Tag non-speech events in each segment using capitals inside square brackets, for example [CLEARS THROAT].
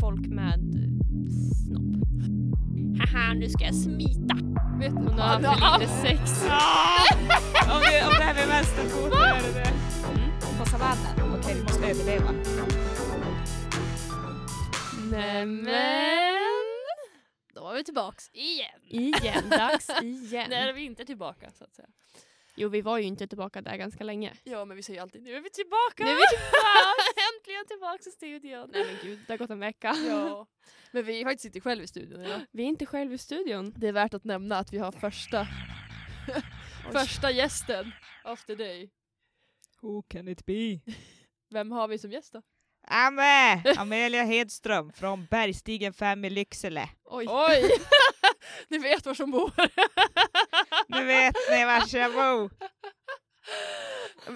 folk med snopp. Haha, nu ska jag smita. Vet du? Hon har för lite sex. Ja! om, det, om det här med vänsterfot, då är det det. Mm. På savannen. Okej, vi måste överleva. Nämen. Då var vi tillbaks igen. Igen, dags igen. [LAUGHS] När är vi inte tillbaka så att säga. Jo, vi var ju inte tillbaka där ganska länge. Ja men vi säger alltid nu är vi tillbaka! Nu är vi tillbaka! [LAUGHS] Äntligen tillbaka i studion! Nej men gud, det har gått en vecka. [LAUGHS] Ja. Men vi är faktiskt inte själva i studion idag. Vi är inte själva i studion. Det är värt att nämna att vi har första, [LAUGHS] första gästen of the day. Who can it be? [LAUGHS] Vem har vi som gäst då? Amme! Amelia Hedström från Bergstigen 5 i Lycksele. Oj. Oj! Ni vet var som bor. Nu vet ni vars jag bor.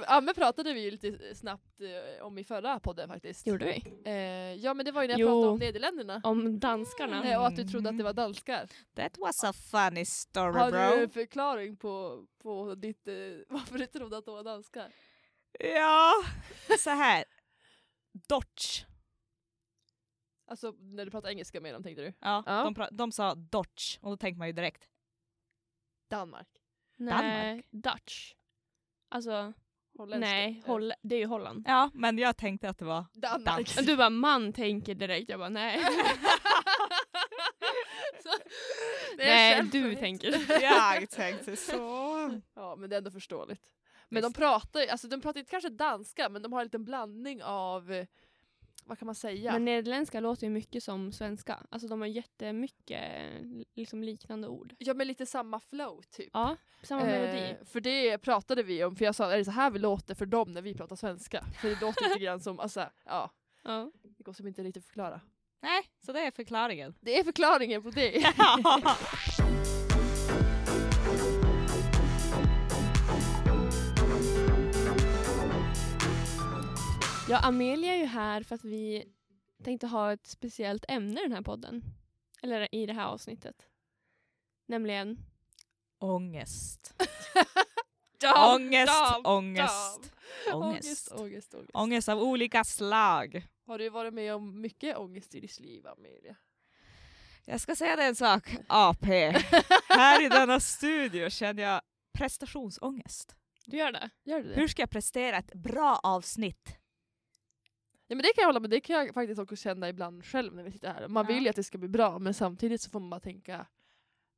Amme pratade vi ju lite snabbt eh, om i förra podden faktiskt. Gjorde vi? Eh, ja men det var ju när jag Jo. pratade om Nederländerna. Om danskarna? Eh, och att du trodde att det var danskar. That was a funny story Har du bro. en förklaring på, på ditt, eh, [LAUGHS] varför du trodde att de var danskar? Ja, så här. Dodge. Alltså när du pratar engelska med dem tänkte du? Ja, Ja. De, pra- de sa Dodge och då tänkte man ju direkt. Danmark? Nej, Dutch. Alltså, Holländska? nej, Eh, Holl det är ju Holland. Ja, men jag tänkte att det var Danmark. Dans. Du bara man tänker direkt, jag bara nej. [LAUGHS] Så, nej, du tänker. [LAUGHS] Jag tänkte så. Ja men det är ändå förståeligt. Men de pratar ju- alltså de pratar inte kanske danska men de har en liten blandning av, vad kan man säga? Men nederländska låter ju mycket som svenska. Alltså de har jättemycket liksom liknande ord. Ja men lite samma flow typ. Ja, samma melodi. Eh, för det pratade vi om, för jag sa är det så här vi låter för dem när vi pratar svenska? För det låter lite grann som, alltså, ja, Ja. det går som inte riktigt att förklara. Nej, så det är förklaringen. Det är förklaringen på det. [LAUGHS] [LAUGHS] ja, Amelia är ju här för att vi tänkte ha ett speciellt ämne i den här podden. Eller i det här avsnittet. Nämligen Ångest. [LAUGHS] Dam, Ångest, dam, ångest, dam. ångest. ångest, ångest, ångest. Ångest av olika slag. Har du varit med om mycket ångest i ditt liv Amelia? Jag ska säga dig en sak, AP. Här i denna studio känner jag prestationsångest. Du gör det? Gör du det? Hur ska jag prestera ett bra avsnitt? Ja, men det kan jag hålla med, det kan jag faktiskt också känna ibland själv när vi sitter här. Man Ja. vill ju att det ska bli bra men samtidigt så får man bara tänka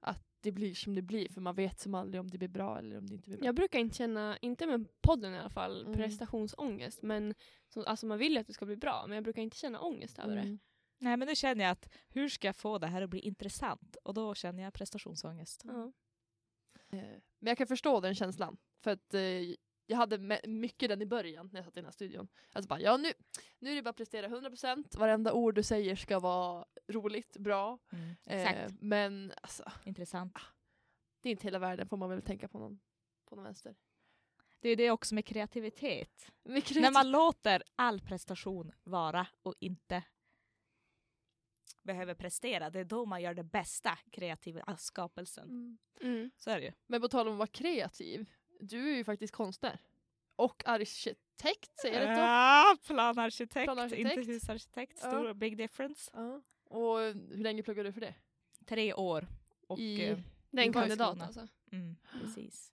att det blir som det blir för man vet som aldrig om det blir bra eller om det inte blir bra. Jag brukar inte känna, inte med podden i alla fall, Mm. prestationsångest. Men så, alltså man vill ju att det ska bli bra, men jag brukar inte känna ångest över det. Mm. Nej men nu känner jag att hur ska jag få det här att bli intressant? Och då känner jag prestationsångest. Ja. Eh, Men jag kan förstå den känslan. För att eh, jag hade mycket den i början när jag satt i den här studion. Alltså bara, ja nu, nu är det bara att prestera 100%, varenda ord du säger ska vara roligt, bra. Mm. Eh, Exakt, men alltså, intressant. det är inte hela världen får man väl tänka på någon, på någon vänster. Det är det också med kreativitet. Mycket När man låter all prestation vara och inte behöver prestera, det är då man gör det bästa kreativa skapelsen. Mm. Mm. Så är det ju. Men på tal om att vara kreativ, du är ju faktiskt konstnär. Och arkitekt, säger jag rätt då? Ja, planarkitekt, Planarkitekt. inte husarkitekt. Ja. Stor big difference. Ja. Och hur länge pluggade du för det? Tre år. Och, I- eh, Det är en I kandidat alltså. mm, [GASPS] precis.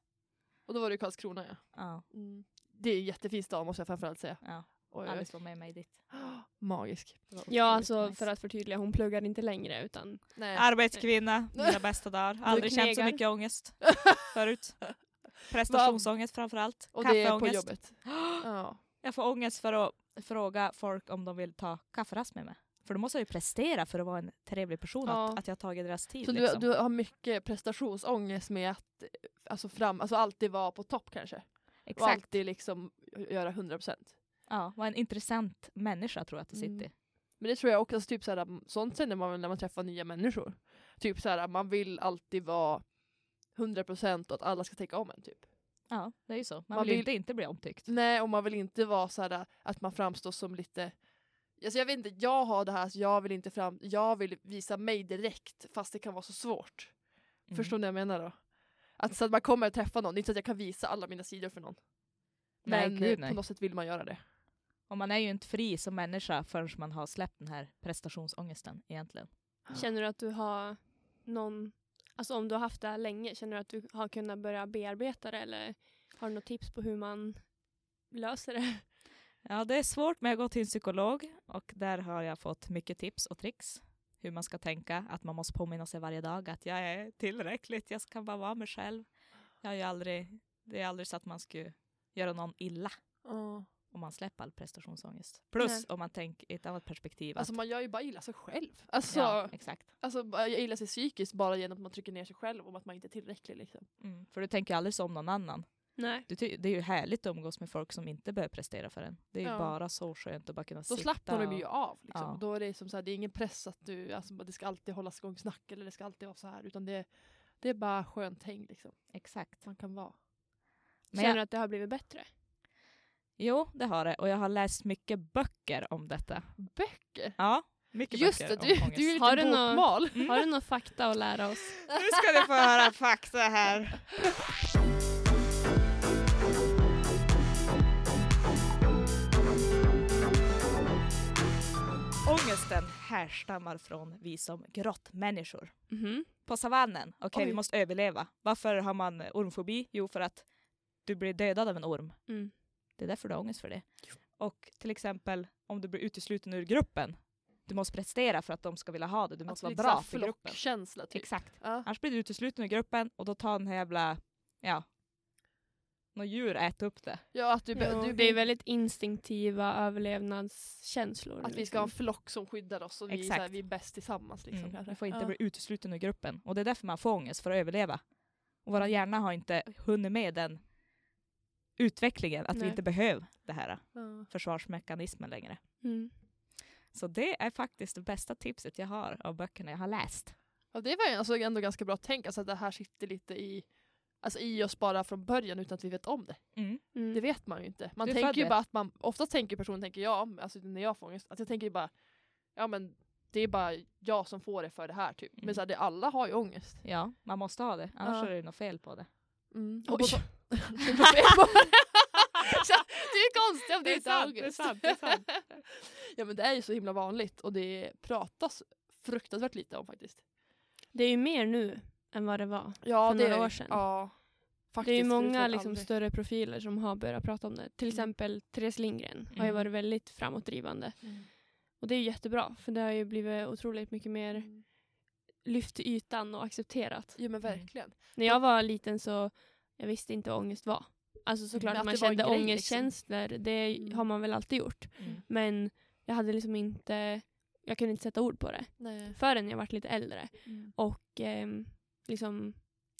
Och då var du i Karlskrona ja. Ja, Mm. Det är en jättefin stad måste jag framförallt säga. ja. Oj, Alice var med mig dit. [GASPS] Magisk. Det Ja, alltså nice. för att förtydliga, hon pluggar inte längre utan Nej. Arbetskvinna, mina bästa dagar. Aldrig känt så mycket ångest [LAUGHS] förut. Prestationsångest framförallt. Och det är på jobbet. [GASPS] Ja. Jag får ångest för att fråga folk om de vill ta kafferast med mig. För då måste jag ju prestera för att vara en trevlig person, Ja. att, att jag har tagit deras tid. Så du, liksom. du har mycket prestationsångest med att alltså fram, alltså alltid vara på topp kanske? Och Exakt. alltid liksom göra 100%. Ja, vara en intressant människa tror jag att det sitter Mm. Men det tror jag också, alltså, typ såhär, sånt känner man när man träffar nya människor. Typ såhär, man vill alltid vara 100% och att alla ska tycka om en typ. Ja, det är ju så. Man, Man vill ju vill- inte inte bli omtyckt. Nej, och man vill inte vara såhär att man framstår som lite Alltså jag vet inte, jag har det här att jag vill inte fram, jag vill visa mig direkt fast det kan vara så svårt. Mm. Förstår ni vad jag menar då? Att, så att man kommer att träffa någon, det är inte så att jag kan visa alla mina sidor för någon. Nej, Men gud, nej. på något sätt vill man göra det. Och man är ju inte fri som människa förrän man har släppt den här prestationsångesten egentligen. Känner du att du har någon, alltså om du har haft det här länge, känner du att du har kunnat börja bearbeta det eller har du något tips på hur man löser det? [LAUGHS] Ja, det är svårt, men jag går till en psykolog och där har jag fått mycket tips och tricks. Hur man ska tänka, att man måste påminna sig varje dag att jag är tillräckligt, jag ska bara vara mig själv. Jag är ju aldrig, det är aldrig så att man ska göra någon illa Ja. Om man släpper all prestationsångest. Plus Nej. om man tänker i ett annat perspektiv. Alltså att, man gör ju bara illa sig själv. Alltså, ja, exakt. alltså jag illa sig psykiskt bara genom att man trycker ner sig själv om att man inte är tillräcklig. Liksom. Mm. För du tänker aldrig så om någon annan. Nej. Du det är ju härligt att umgås med folk som inte behöver prestera för en. Det är ju Ja. bara så skönt att bara kunna Då sitta slappnar de och- ju av. Liksom. Ja. Då är det, som så här, det är ingen press att du, alltså, det ska alltid hållas igång snack eller det ska alltid vara så här. Utan det, det är bara skönt häng liksom. Exakt. Man kan vara. Men Känner jag, du att det har blivit bättre? Jo, det har det. Och jag har läst mycket böcker om detta. Böcker! Ja, mycket Just det, böcker du, om ångest. du är lite Har du nå- bokmal. Mm. [LAUGHS] Har du några fakta att lära oss? [LAUGHS] Nu ska ni få höra fakta här. Ångesten härstammar från vi som grottmänniskor. Mhm. På savannen, okej vi Oj. måste överleva. Varför har man ormfobi? Jo för att du blir dödad av en orm. Mm. Det är därför du har ångest för det. Och till exempel om du blir utesluten ur gruppen. Du måste prestera för att de ska vilja ha det. Du måste Alltså, vara bra för gruppen. flockkänsla typ. Exakt. Ja. Annars blir du utesluten ur gruppen och då tar den här jävla, ja, något djur äter upp det. ja, att du, Jo, du det är väldigt instinktiva överlevnadskänslor. Att vi ska ha en liksom. flock som skyddar oss och vi, är så här, Exakt. vi är bäst tillsammans. Liksom, Mm. Du får inte ja. bli utesluten ur gruppen. Och det är därför man får ångest, för att överleva. Och våra hjärna har inte hunnit med den utvecklingen, att vi Nej. inte behöver det här Ja. försvarsmekanismen längre. Mm. Så det är faktiskt det bästa tipset jag har av böckerna jag har läst. Ja, det var ju alltså ändå ganska bra tänk, alltså att det här sitter lite i, alltså i oss bara från början utan att vi vet om det. Mm. Mm. Det vet man ju inte. Man Du tänker ju bara att man, ofta tänker personen, tänker jag, alltså när jag får ångest, att jag tänker ju bara, ja men det är bara jag som får det för det här typ. Men Mm. så här, det, alla har ju ångest. Ja, man måste ha det, annars Ja. är det något fel på det. Mm. Oj. Och på [LAUGHS] Det är ju konstigt om det, Det är inte sant, det är sant, det är sant. ja men det är ju så himla vanligt och det pratas fruktansvärt lite om faktiskt. Det är ju mer nu än vad det var. Ja, För det några är år sedan. Ja, faktiskt, det är ju många liksom, större profiler som har börjat prata om det. Till Mm. exempel Therese Lindgren har ju Mm. varit väldigt framåtdrivande. Mm. Och det är ju jättebra för det har ju blivit otroligt mycket mer Mm. lyft till ytan och accepterat. Jo men verkligen. När jag var liten så jag visste inte vad ångest var. Alltså såklart Men att man kände grej, liksom. ångestkänslor, det Mm. har man väl alltid gjort. Mm. Men jag hade liksom inte, jag kunde inte sätta ord på det Nej. förrän jag var lite äldre. Mm. Och ehm, liksom,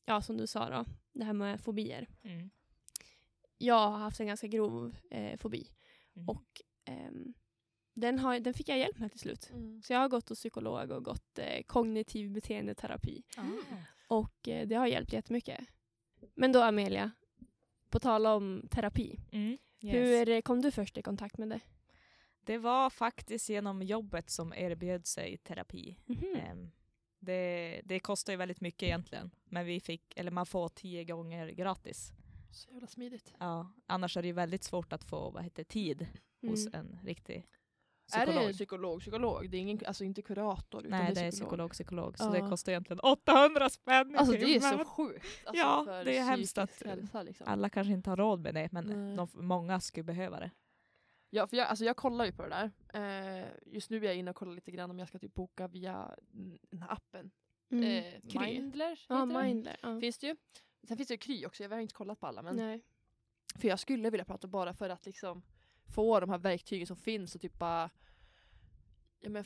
ja som du sa då, det här med fobier. Mm. Jag har haft en ganska grov eh, fobi Mm. och ehm, den, har, den fick jag hjälp med till slut. Mm. Så jag har gått hos psykolog och gått eh, kognitiv beteendeterapi. Ah. Och eh, det har hjälpt jättemycket. Men då Amelia, på tal om terapi. Mm. Yes. Hur kom du först i kontakt med det? Det var faktiskt genom jobbet som erbjöd sig terapi. Mhm. Ehm, det, det kostar ju väldigt mycket egentligen, men vi fick, eller man får tio gånger gratis. Så jävla smidigt. Ja, annars är det ju väldigt svårt att få vad heter, tid hos Mm. en riktig Är psykolog. det en psykolog? Psykolog? Det är ingen, alltså inte kurator utan Nej, det är psykolog, psykolog. Så Ja. det kostar egentligen 800 spänn i Alltså det är så sjukt. Alltså, Ja, för det är hemskt att- hälsa, liksom. Alla kanske inte har råd med det, men de, många skulle behöva det. Ja, för jag, alltså jag kollar ju på det där. Eh, just nu är jag inne och kollar lite grann om jag ska typ boka via den här appen. Mm. Eh. Mindler Ja, heter den. Mindler. Ja. Finns det ju. Sen finns det ju Kry också, jag har inte kollat på alla. Men Nej. För jag skulle vilja prata bara för att liksom få de här verktygen som finns och typ bara ja, men,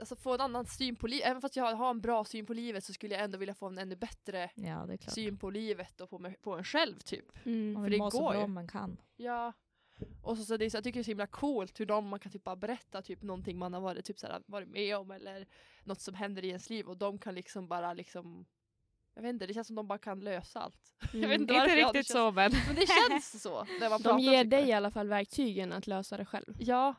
alltså få en annan syn på livet. Även fast jag har en bra syn på livet så skulle jag ändå vilja få en ännu bättre Ja, det är klart. syn på livet och på, mig, på en själv typ. Mm. Man för vill det må så går bra man kan. Ja. Och så, så det är så, jag tycker det är så himla coolt hur de, man kan typ bara berätta typ någonting man har varit, typ såhär, varit med om eller något som händer i ens liv och de kan liksom bara liksom jag vet inte, det känns som de bara kan lösa allt. [LAUGHS] Jag vet Mm. inte Inte riktigt känns- så, men Men det känns så. När man De ger dig i alla fall verktygen att lösa det själv. Ja.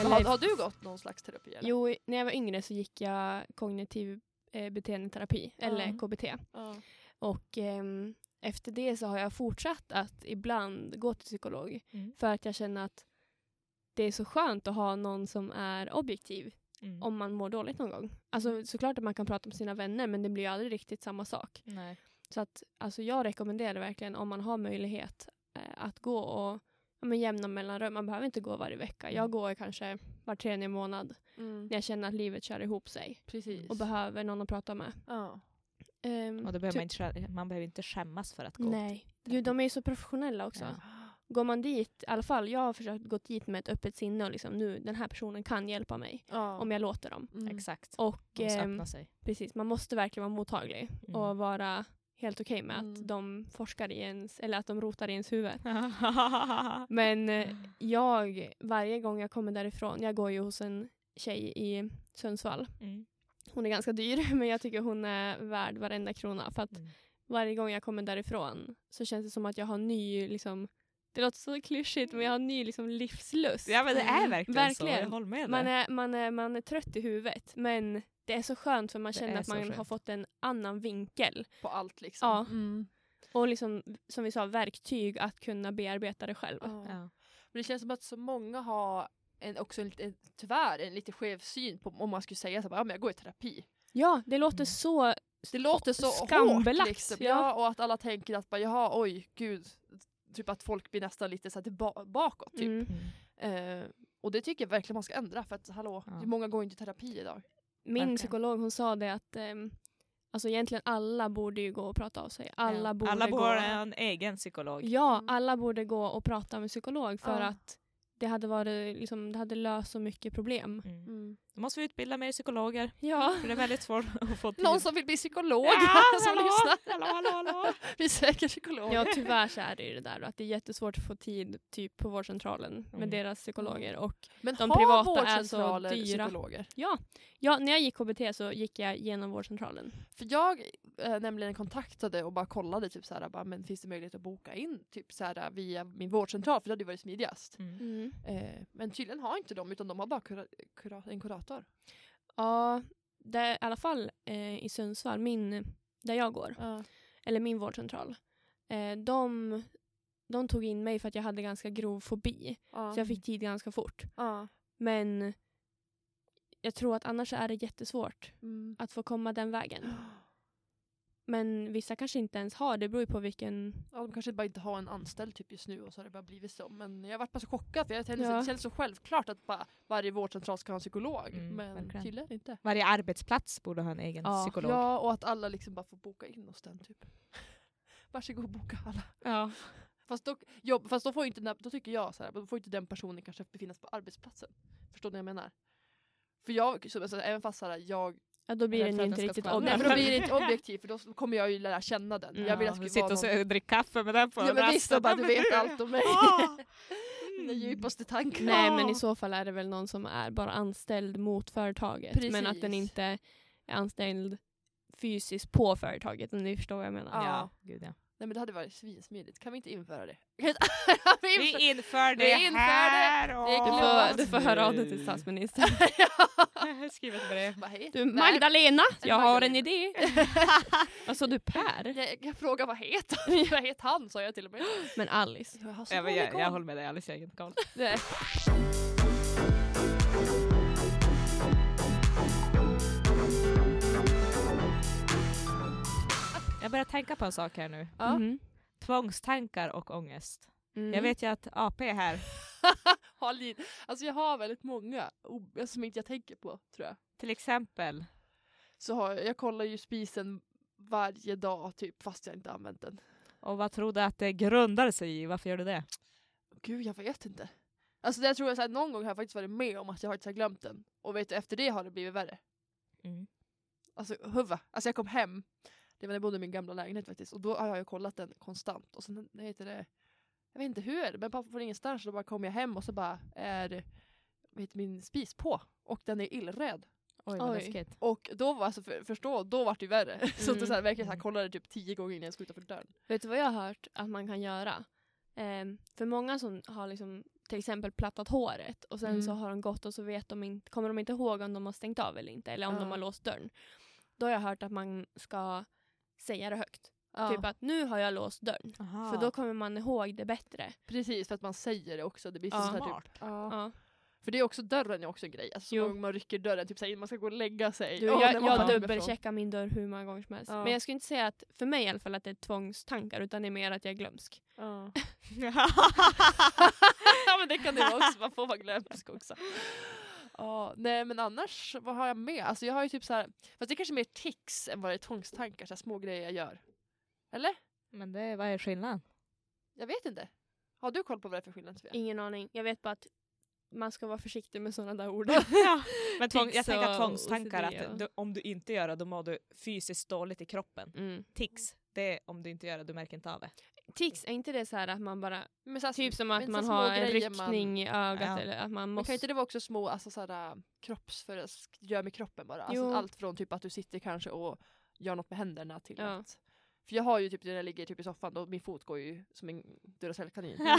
Eller, Har, har du gått någon slags terapi? Eller? Jo, när jag var yngre så gick jag kognitiv eh, beteendeterapi, eller Ja. KBT. Ja. Och ehm, efter det så har jag fortsatt att ibland gå till psykolog. Mm. För att jag känner att det är så skönt att ha någon som är objektiv Mm. om man mår dåligt någon gång. Alltså såklart att man kan prata med sina vänner men det blir ju aldrig riktigt samma sak. Nej. Så att alltså jag rekommenderar verkligen om man har möjlighet eh, att gå och ja, men jämna mellanrum. Man behöver inte gå varje vecka. Jag Mm. går kanske var tredje månad Mm. när jag känner att livet kör ihop sig Precis. och behöver någon att prata med. ja. Ehm, Och då behöver ty- man, inte, man behöver inte skämmas för att gå. Nej. Gud, de är ju så professionella också. Ja. Går man dit, i alla fall jag har försökt gå dit med ett öppet sinne och liksom nu den här personen kan hjälpa mig Ja. om jag låter dem. Mm. Exakt. Och Man måste ehm, sig. precis, man måste verkligen vara mottaglig Mm. och vara helt okej med Mm. att de forskar i ens, eller att de rotar i ens huvud. [LAUGHS] Men eh, jag, varje gång jag kommer därifrån, jag går ju hos en tjej i Sundsvall. Mm. Hon är ganska dyr [LAUGHS] men jag tycker hon är värd varenda krona. För att Mm. varje gång jag kommer därifrån så känns det som att jag har ny, liksom, det låter så klyschigt men jag har ny liksom, livslust. Ja men det är Mm. verkligen, så. Jag Verkligen. håller med Man är, man, är, man är trött i huvudet men det är så skönt för man Det känner att man har skönt. fått en annan vinkel. På allt liksom. Ja. Mm. Och liksom, som vi sa, verktyg att kunna bearbeta det själv. Ja. Ja. Men det känns som att så många har en, också en, en, tyvärr en lite skev syn på om man skulle säga så här, ja men jag går i terapi. Ja, det låter Mm. så... Det låter så Skambelagt, hårt liksom. ja. Ja. och att alla tänker att bara, jaha oj gud. Typ att folk blir nästan lite så här tillba- bakåt typ. Mm. Mm. Eh, och det tycker jag verkligen man ska ändra för att hallå, Ja. många går inte i terapi idag? Min Verkligen. psykolog hon sa det att ehm, alltså egentligen alla borde ju gå och prata av sig. Alla Ja. borde Alla gå... borde ha en egen psykolog. Ja, Mm. alla borde gå och prata med psykolog för Ja. att det hade, varit, liksom, det hade löst så mycket problem. Mm. Då måste vi utbilda mer psykologer. Ja. För det är väldigt svårt att få till. Någon som vill bli psykolog ja, [LAUGHS] som hallå, lyssnar. hallå, hallå, hallå. [LAUGHS] Vi söker psykolog. ja, tyvärr så är det ju det där då, att det är jättesvårt att få tid typ på vårdcentralen med Mm. deras psykologer. Och Men de har privata är så dyra. psykologer? ja, ja, när jag gick KBT så gick jag genom vårdcentralen. För jag eh, nämligen kontaktade och bara kollade typ såhär, bara, men finns det möjlighet att boka in typ såhär, via min vårdcentral för det hade ju varit smidigast. Mm. Eh, men tydligen har inte de utan de har bara kura, kura, en kurator. Ja, det är i alla fall eh, i Sundsvall, min, där jag går, eller min vårdcentral. Eh, de, de tog in mig för att jag hade ganska grov fobi. Så jag fick tid ganska fort. Ja. Men jag tror att annars är det jättesvårt Mm. att få komma den vägen. [GASPS] [GASPS] Men vissa kanske inte ens har, det beror ju på vilken... Ja, de kanske bara inte har en anställd typ just nu och så har det bara blivit så. Men jag har varit bara så chockad för jag tänkte, Ja. det känns så självklart att bara varje vårdcentral ska ha en psykolog. Mm, men verkligen. tydligen inte. Varje arbetsplats borde ha en egen Ja. psykolog. Ja, och att alla liksom bara får boka in hos den typ. [LAUGHS] Varsågod boka alla. Ja. Fast då, jobb, fast då får inte, den- då tycker jag så här, då får inte den personen kanske befinna sig på arbetsplatsen. Förstår ni vad jag menar? För jag, så, alltså, även fast så här, jag ja, då blir den ju inte riktigt skvallra. Nej, för objektiv. då blir det [LAUGHS] inte objektivt för då kommer jag ju lära känna den. Jag vill att det ska sitta och någon... s- drick kaffe med den på Ja men visst, bara, du vet allt om mig. [LAUGHS] Ah. Mina djupaste tankar. Nej men i så fall är det väl någon som är bara anställd mot företaget. Men att den Precis. inte är anställd fysiskt på företaget om ni förstår vad jag menar. Ja. Ja, gud ja. Nej men det hade varit svinsmidigt. Kan vi inte införa det? [LAUGHS] Vi inför det Vi inför det. här! Det är Du, får, du får höra av dig till statsministern. [LAUGHS] [LAUGHS] Skriv ett brev. Vad heter Du Nej, Magdalena, jag har en idé. Vad sa du Per? Jag, jag frågar vad heter han? Vad heter han sa jag till och med. [GASPS] Men Alice. Jag, har så Ja, jag, jag håller med dig Alice, jag har ingen koll. Jag börjar tänka på en sak här nu. Ja. Mhm. Tvångstankar och ångest. Mm. Jag vet ju att AP är här. [LAUGHS] har alltså jag har väldigt många o- som inte jag tänker på tror jag. Till exempel. Så har jag, jag kollar ju spisen varje dag typ fast jag inte använt den. Och vad tror du att det grundar sig i? Varför gör du det? Gud jag vet inte. Alltså det tror jag så här, någon gång har jag faktiskt varit med om att jag har glömt den. Och vet du, efter det har det blivit värre. Mm. Alltså huva. Alltså jag kom hem, det var när jag bodde i min gamla lägenhet faktiskt, och då har jag ju kollat den konstant. Och sen heter det, jag vet inte hur, men bara från ingenstans så bara kom jag hem och så bara är heter min spis på. Och den är illröd. Oj vad Oj. Och då var alltså, för, förstå, då var det ju värre. [LAUGHS] så att det så här, verkligen så här, Mm. kollade typ tio gånger innan jag skulle utanför dörren. Vet du vad jag har hört att man kan göra? Ehm, för många som har liksom till exempel plattat håret och sen Mm. så har de gått och så vet de inte, kommer de inte ihåg om de har stängt av eller inte eller om Ja. de har låst dörren. då har jag hört att man ska säga det högt. Ja. Typ att nu har jag låst dörren. Aha. För då kommer man ihåg det bättre. Precis, för att man säger det också. Det blir så Ja. så här Smart. typ, ja. Ja. För det är också dörren är också en grej. Alltså, så man rycker dörren, typ säger man ska gå och lägga sig. Du, jag jag dubbelcheckar min dörr hur många gånger som helst. Ja. Men jag skulle inte säga att, för mig i alla fall, att det är tvångstankar utan det är mer att jag är glömsk. Ja. [LAUGHS] ja men det kan det vara också, man får vara glömsk också. [LAUGHS] Ja, nej men annars, vad har jag med? Alltså jag har ju typ så här, fast det är kanske mer tics än vad det är tvångstankar, så här små grejer jag gör. Eller? Men det, vad är skillnaden? Jag vet inte. Har du koll på vad det är för skillnad Sofia? Ingen aning. Jag vet bara att man ska vara försiktig med sådana där ord. [LAUGHS] ja. Men tvång, jag tänker att tvångstankar, att du, om du inte gör det då mår du fysiskt dåligt i kroppen. Mm. Tics, det är om du inte gör det, du märker inte av det. Tics, är inte det så här att man bara, Men så här, typ som att men så man har en grejer man- ryckning i ögat Ja. eller att man Men måste... kan inte det vara också små alltså, såhär, kroppsför gör med kroppen bara? Alltså, allt från typ att du sitter kanske och gör något med händerna till Ja. att... För jag har ju typ när jag ligger typ i soffan då min fot går ju som en Duracell-kanin. Mm.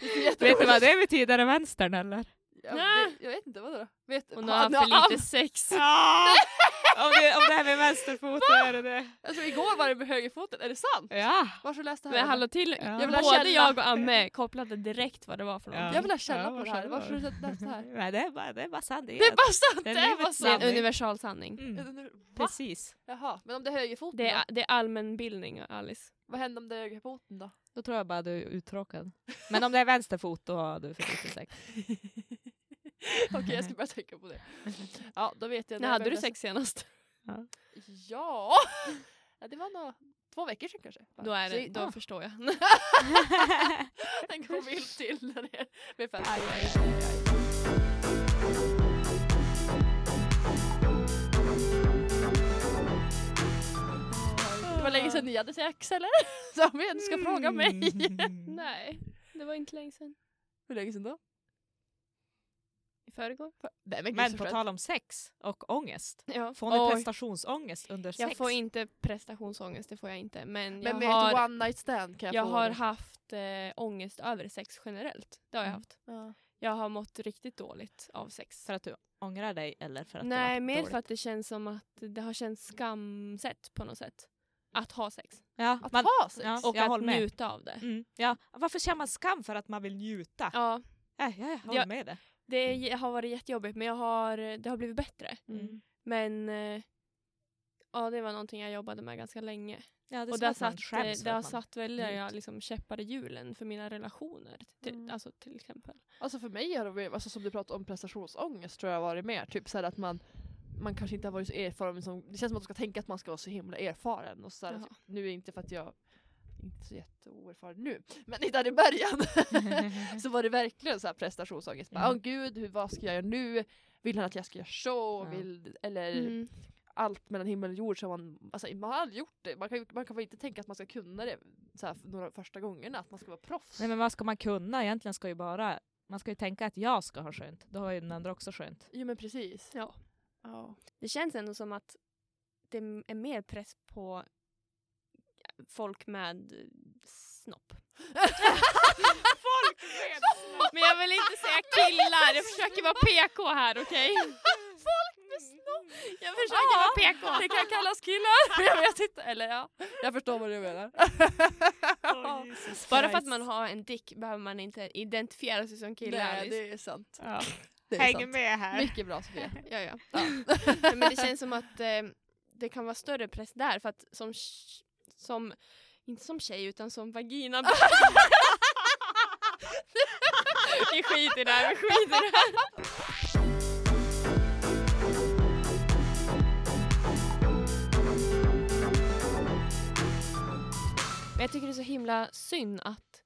[LAUGHS] Vet du vad det betyder, är vänstern eller? Jag, jag vet inte, vadå? Vet, Hon har haft för lite sex. [LAUGHS] [LAUGHS] om, det, om det här med vänsterfoten är det det. Alltså igår var det med högerfoten, är det sant? Ja. Var så läste det här? Men hallå till, Ja. Jag vill både jag och Amme kopplade direkt vad det var för Ja. någonting. Jag vill ha källa Ja, på det här, varför har du läst det här? [LAUGHS] Nej, det är bara, det är bara sanning. Det är bara sant, Det är det är bara Det en sant! sanning. universal sanning. Mm. Precis. Jaha, men om det är högerfoten Det är, då? det är allmänbildning Alice. Vad händer om det är högerfoten då? Då tror jag bara du är uttråkad. Men om det är vänsterfot då har du för lite sex. [LAUGHS] Okej, jag ska börja tänka på det. [LAUGHS] Ja, då vet jag. När hade du sex senast? Ja! [LAUGHS] ja, det var nog två veckor sedan kanske. Då, är det, då ah. förstår jag. En god bild till när det är fem. Aj, aj, aj, Det var länge sedan ni hade sex eller? Som du ska fråga mig. Mm. Nej, det var inte länge sedan. Hur länge sedan då? Förrgår. Nej, men, Men på tal om sex och ångest. Ja. Får ni Oj, prestationsångest under sex? Jag får inte prestationsångest, det får jag inte. Men, Men jag, med har, ett one night stand kan jag, jag få har det. haft eh, ångest över sex generellt. Det har jag Mm. haft. Ja. Jag har mått riktigt dåligt av sex. För att du ångrar dig eller för att Nej, det mer dåligt? för att det känns som att det har känts skamset på något sätt. Att ha sex. Ja, Att man, ha sex? ja. Och jag att njuta av det. Mm, ja. Varför känner man skam för att man vill njuta? Ja, Ja, ja, jag håller Ja. med det. Det är- har varit jättejobbigt men jag har, det har blivit bättre. Mm. Men eh, ja, det var någonting jag jobbade med ganska länge. Ja, det och det har satt, det har satt väldigt njut. liksom, käppar i hjulen för mina relationer. Till, Mm. Alltså till exempel. Alltså för mig har det varit, alltså som du pratar om prestationsångest tror jag varit mer. Typ så här att man, man kanske inte har varit så erfaren. men Som, det känns som att man ska tänka att man ska vara så himla erfaren. Och så här, typ, nu är det inte för att jag inte så jätteoerfaren nu. Men där i början [LAUGHS] så var det verkligen så här prestationsångest. Bara, Åh Mm. gud, hur, vad ska jag göra nu? Vill han att jag ska göra så? Ja. Vill, eller Mm. allt mellan himmel och jord. Så man, alltså, man har aldrig gjort det. Man kan, man kan väl inte tänka att man ska kunna det så här, några första gångerna. Att man ska vara proffs. Nej men vad ska man kunna? Egentligen ska ju bara man ska ju tänka att jag ska ha skönt. Då har ju den andra också skönt. Jo men precis. Ja. Ja. Det känns ändå som att det är mer press på folk med snopp. [LAUGHS] Folk Men jag vill inte säga killar, jag försöker vara PK här okej? Folk med snopp! Jag försöker Ja, vara PK. Det kan kallas killar. [LAUGHS] jag vet inte. Eller ja, jag förstår vad du menar. [LAUGHS] Bara för att man har en dick behöver man inte identifiera sig som kille. Nej, det är sant. Ja. Det är Häng sant. med här. Mycket bra Sofia. Ja, ja. Ja. Men det känns som att eh, det kan vara större press där för att som, som inte som tjej utan som vagina. [LAUGHS] vi skiter i det här, vi skiter i det här. Men jag tycker det är så himla synd att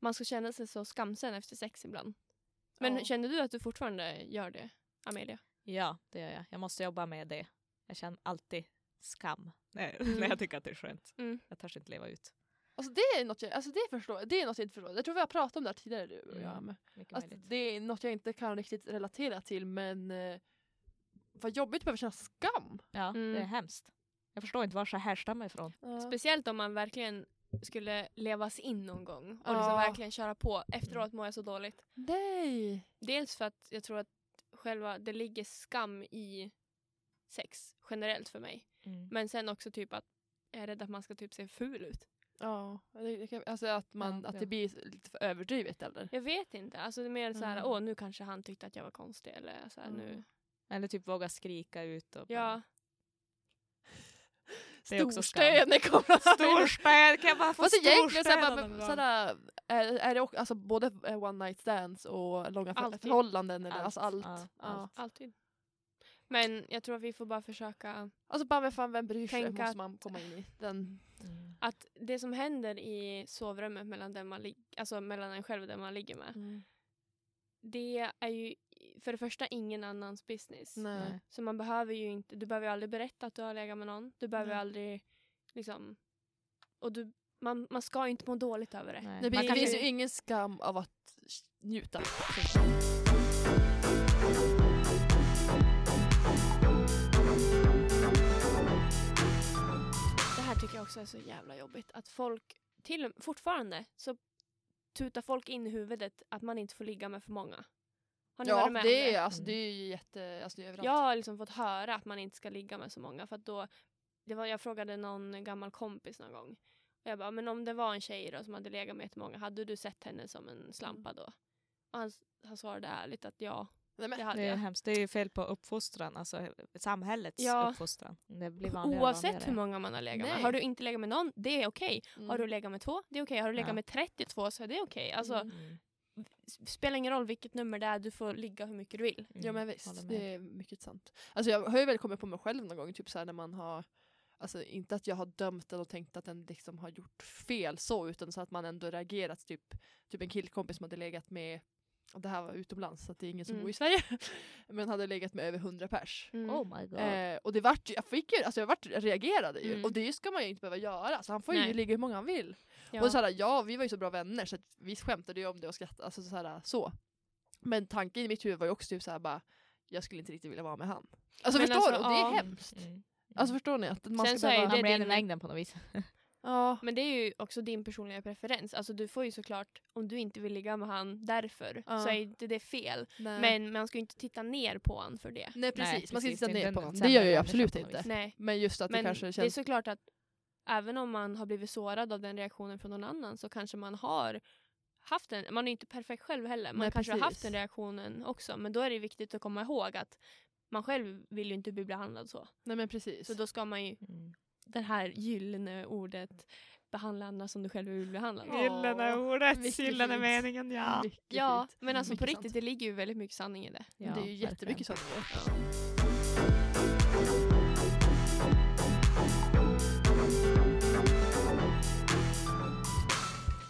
man ska känna sig så skamsen efter sex ibland. Men Ja. känner du att du fortfarande gör det, Amelia? Ja, det gör jag. Jag måste jobba med det. Jag känner alltid skam när, [LAUGHS] Mm. när jag tycker att det är skönt. Mm. Jag törs inte leva ut. Alltså det är något jag, alltså det förstår, det är något jag inte förstår. Jag tror vi har pratat om det här tidigare du och jag. Mm. Mycket alltså, det är något jag inte kan riktigt relatera till men eh, vad jobbigt att behöva känna skam. Ja, Mm. det är hemskt. Jag förstår inte var det härstammar ifrån. Ja. Speciellt om man verkligen skulle levas in någon gång och liksom Ja. verkligen köra på. Efteråt mår jag så dåligt. Nej. Dels för att jag tror att själva det ligger skam i sex generellt för mig. Mm. Men sen också typ att jag är rädd att man ska typ se ful ut. Ja, alltså att, man, Ja, att ja. det blir lite för överdrivet eller? Jag vet inte. Alltså det är mer så här, Mm. åh nu kanske han tyckte att jag var konstig eller så här, nu. Eller typ våga skrika ut. Och Ja, [LAUGHS] Det är också skam. Storstöne kommer Storspel, kan jag bara få bara, men, gång? såhär, är, är det också, alltså, både eh, one night stands och långa Alltid. förhållanden? Eller, Allt, Alltså allt. ja, Ja. allt. alltid. Men jag tror att vi får bara försöka Alltså bara vem fan vem bryr sig Tänka måste att- man komma in i. Den, Mm. att det som händer i sovrummet mellan, den man lig- alltså mellan en själv och den man ligger med. Det är ju för det första ingen annans business. Nej. Så man behöver ju inte, du behöver ju aldrig berätta att du har legat med någon. Du behöver Nej. aldrig liksom, och du, man, man ska ju inte må dåligt över det. Nej. Det, det finns ju ingen skam av att njuta. Tycker jag också är så jävla jobbigt. Att folk, till fortfarande så tutar folk in i huvudet att man inte får ligga med för många. Har ni Ja, varit med om det är, det? alltså, Mm. det är ju jätte... Alltså, det är överallt. Jag har liksom fått höra att man inte ska ligga med så många för att då, det var, jag frågade någon gammal kompis någon gång. Och jag bara, men om det var en tjej då som hade legat med många, hade du sett henne som en slampa då? Och han, han svarade ärligt att ja, Nej, det hade Det är jag. hemskt. Det är ju fel på uppfostran, alltså samhällets Ja. uppfostran. Det blir vanligare Oavsett vanligare. hur många man har legat med. Har du inte legat med någon, det är okej. mm. Har du legat med två, det är okej. Har du legat Ja. med 32 så är det okej. Alltså, Mm. Mm. spelar ingen roll vilket nummer det är, du får ligga hur mycket du vill. Ja Mm. men visst, det är mycket sant. Alltså jag har ju väl kommit på mig själv någon gång, typ så här när man har Alltså inte att jag har dömt den och tänkt att den liksom har gjort fel så, utan så att man ändå reagerat. Typ, typ en killkompis som hade legat med, det här var utomlands så det är ingen som Mm. bor i Sverige, [LAUGHS] men hade legat med över 100 pers. Mm. Oh my god. Eh, och det vart ju, jag fick ju, alltså jag vart, jag reagerade ju. Mm. Och det ska man ju inte behöva göra. Så han får ju Nej. ligga hur många han vill. Ja. Och så här, ja, vi var ju så bra vänner så att vi skämtade ju om det och skrattade. Alltså, så, här, så. Men tanken i mitt huvud var ju också typ så här, bara, jag skulle inte riktigt vilja vara med han. Alltså Men förstår alltså, du? Och det är ja. hemskt. Mm. Alltså förstår ni? Att man Sen ska så är det Han blir din- längden på något vis. [LAUGHS] Ja. Men det är ju också din personliga preferens. Alltså du får ju såklart, om du inte vill ligga med han därför, Ja. så är inte det fel. Nej. Men man ska ju inte titta ner på han för det. Nej precis, Nej, man ska precis. inte titta ner på honom. Det gör jag ju absolut inte. Nej. Men just att Men det kanske det är känns... såklart att även om man har blivit sårad av den reaktionen från någon annan så kanske man har haft en, man är inte perfekt själv heller, man Nej, kanske har haft precis. den reaktionen också. Men då är det viktigt att komma ihåg att man själv vill ju inte bli behandlad så. Nej men precis. Så då ska man ju, Mm. Det här gyllene ordet, behandla andra som du själv vill. Ja. Gyllene ordet, gyllene meningen, ja. Mycket Ja, fint. men alltså på Mycket riktigt, sant. det ligger ju väldigt mycket sanning i det. ja det är ju jättemycket verkligen. sanningar.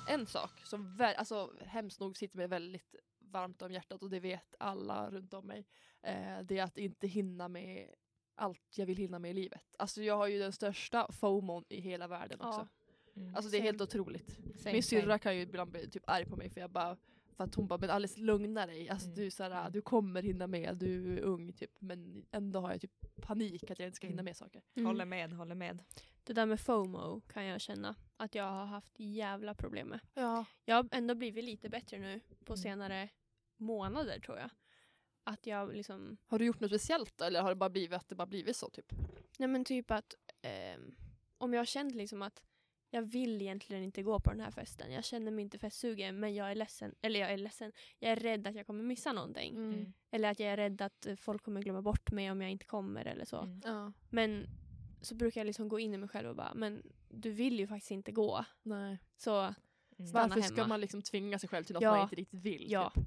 En sak som alltså, hemskt nog sitter mig väldigt varmt om hjärtat och det vet alla runt om mig. Eh, det är att inte hinna med allt jag vill hinna med i livet. Alltså jag har ju den största FOMOn i hela världen Ja. också. Mm. Alltså det är Same. helt otroligt. Same, Min syrra kan ju ibland bli typ arg på mig för jag bara för att hon bara, men Alice lugna dig. Alltså Mm. du, är såhär, Mm. du kommer hinna med, du är ung typ. Men ändå har jag typ panik att jag inte ska hinna Mm. med saker. Håller med, håller med. Det där med FOMO kan jag känna att jag har haft jävla problem med. Ja. Jag har ändå blivit lite bättre nu på Mm. senare månader tror jag. Att jag liksom, Har du gjort något speciellt då, eller har det bara blivit att det bara blivit så typ? nej men typ att ehm, om jag har känt liksom att jag vill egentligen inte gå på den här festen. Jag känner mig inte festsugen men jag är ledsen, eller jag är ledsen, jag är rädd att jag kommer missa någonting. Mm. Eller att jag är rädd att eh, folk kommer glömma bort mig om jag inte kommer eller så. Mm. Ja. Men så brukar jag liksom gå in i mig själv och bara, men du vill ju faktiskt inte gå. Nej. Så Mm. Stanna Varför ska hemma. man liksom tvinga sig själv till något Ja. man inte riktigt vill? Ja. Typ?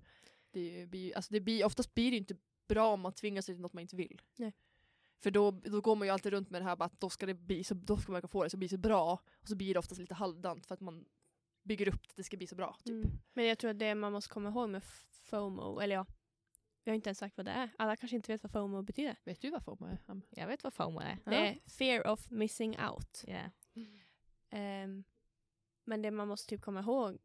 Det blir, alltså det blir, oftast blir det ju inte bra om man tvingar sig till något man inte vill. Nej. För då, då går man ju alltid runt med det här att då ska, det bli så, då ska man få det så bli så bra. Och så blir det oftast lite halvdant för att man bygger upp att det ska bli så bra. Typ. Mm. Men jag tror att det man måste komma ihåg med FOMO, eller ja, vi har inte ens sagt vad det är. Alla kanske inte vet vad FOMO betyder. Vet du vad FOMO är? Jag vet vad FOMO är. Det är fear of missing out. Yeah. Ehm, men det man måste typ komma ihåg,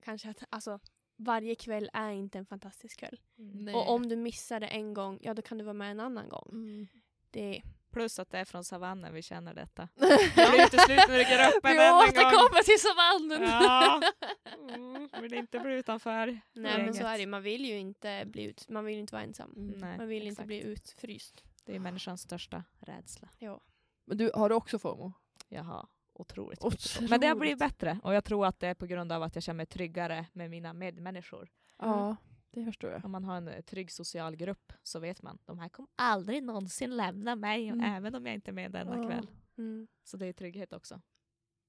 kanske att alltså, varje kväll är inte en fantastisk kväll. Nej. Och om du missar det en gång, ja då kan du vara med en annan gång. Mm. Det, Plus att det är från savannen vi känner detta. Det blir till slut när det går upp en Vi än en gång. återkommer till savannen! Ja. Mm, vill inte bli utanför. nej men så är det man vill ju inte bli ut, man vill inte vara ensam. Mm. Nej, Man vill inte exakt. bli utfryst. Det Det är människans största rädsla. Ja. Men du, har du också FOMO? Jag har otroligt, Otroligt. Men det har blivit bättre och jag tror att det är på grund av att jag känner mig tryggare med mina medmänniskor. Ja, det förstår jag. Om man har en eh, trygg social grupp så vet man de här kommer aldrig någonsin lämna mig Mm. även om jag inte är med denna Ja. kväll. Mm. Så det är trygghet också.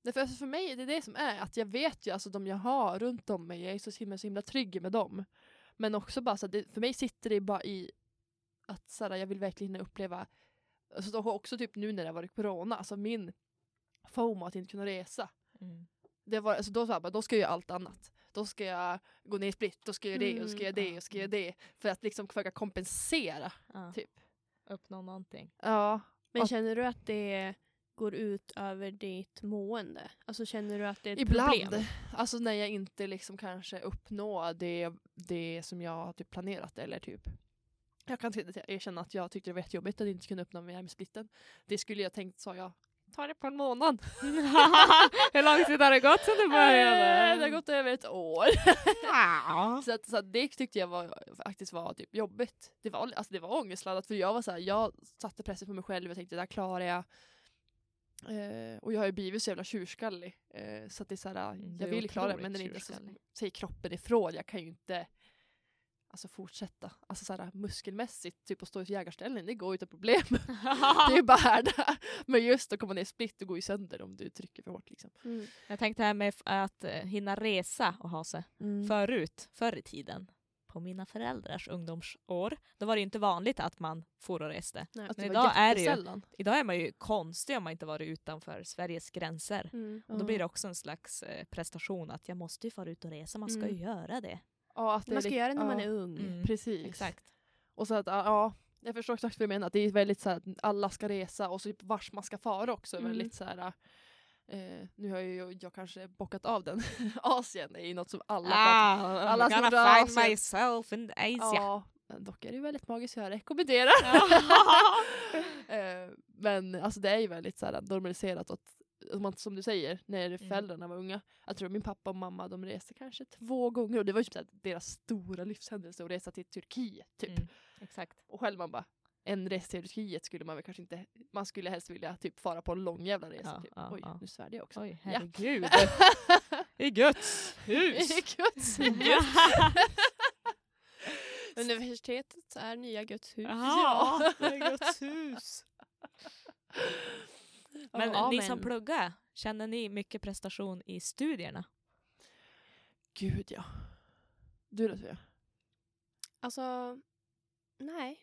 Därför, alltså för mig det är det som är att jag vet ju alltså de jag har runt om mig, jag är så himla, så himla trygg med dem. Men också bara så att det, för mig sitter det bara i att så här, jag vill verkligen uppleva, alltså också typ nu när det har varit corona, alltså min FOMO att inte kunna resa. Mm. Det var, alltså då, så här, då ska jag göra allt annat. Då ska jag gå ner i split, då ska jag göra det, och ska jag det, och ska jag det. För att liksom försöka kompensera. Ja. Typ. Uppnå någonting. Ja. Men Att- känner du att det går ut över ditt mående? Alltså känner du att det är ett Ibland. problem? Alltså när jag inte liksom kanske uppnår det, det som jag har typ planerat eller typ jag kan erkänna att jag tyckte det var jättejobbigt att inte kunna mig här med splitten. Det skulle jag tänkt, sa jag, ta det på en månad. [LAUGHS] Hur lång tid har det gått sedan du Eh, började? det har gått över ett år. [LAUGHS] Så, att, så att det tyckte jag var, faktiskt var typ jobbigt. Det var, alltså det var ångestladdat för jag var så här, jag satte pressen på mig själv och tänkte det där klarar jag. Eh, och jag har ju blivit så jävla tjurskallig. Eh, så att det är så här, Mm, jag vill klara det men den är inte så, säger kroppen ifrån. Jag kan ju inte alltså, fortsätta. Alltså så här, muskelmässigt, typ att stå i jägarställning, det går utan problem. [LAUGHS] det är bara här där. Men just att komma ner split, det går ju sönder om du trycker för hårt. Liksom. Mm. Jag tänkte här med att eh, hinna resa och ha sig. Förut, förr i tiden, på mina föräldrars ungdomsår, då var det inte vanligt att man for och reste. Nej. Men det idag är det ju-. Idag är man ju konstig om man inte varit utanför Sveriges gränser. Mm. Och då blir det också en slags eh, prestation att jag måste ju fara ut och resa, man ska Mm. ju göra det. Ja, att det Man ska göra det när ja, man är ung. Mm. Precis. Exakt. Och så att, ja, ja, jag förstår exakt vad du menar. Att det är väldigt så här, att alla ska resa och så typ vars man ska fara också. Mm. Väldigt så här, eh, nu har ju jag, jag kanske bockat av den. [LAUGHS] Asien är ju något som alla pratar Ah, alla I'm ska gonna find Asien. myself in Asia. Ja, men dock är det väldigt magiskt så jag rekommenderar. [LAUGHS] Eh, men alltså det är ju väldigt så här, normaliserat att man, som du säger, när Mm. föräldrarna var unga. Jag tror min pappa och mamma de reste kanske två gånger och det var ju typ deras stora livshändelse att resa till Turkiet. Typ. Mm, exakt. Och själv man bara, en resa till Turkiet skulle man väl kanske inte, man skulle helst vilja typ fara på en lång jävla resa. Ja, typ. ja, Oj, ja. nu svärde jag också. Oj, Ja. herregud. [LAUGHS] I Guds hus. I Guds [LAUGHS] [LAUGHS] Universitetet är nya Guds hus. Ja, det är Guds hus. Men Ja, ni som pluggar, känner ni mycket prestation i studierna? Gud ja. Du då Sofia? Alltså, nej.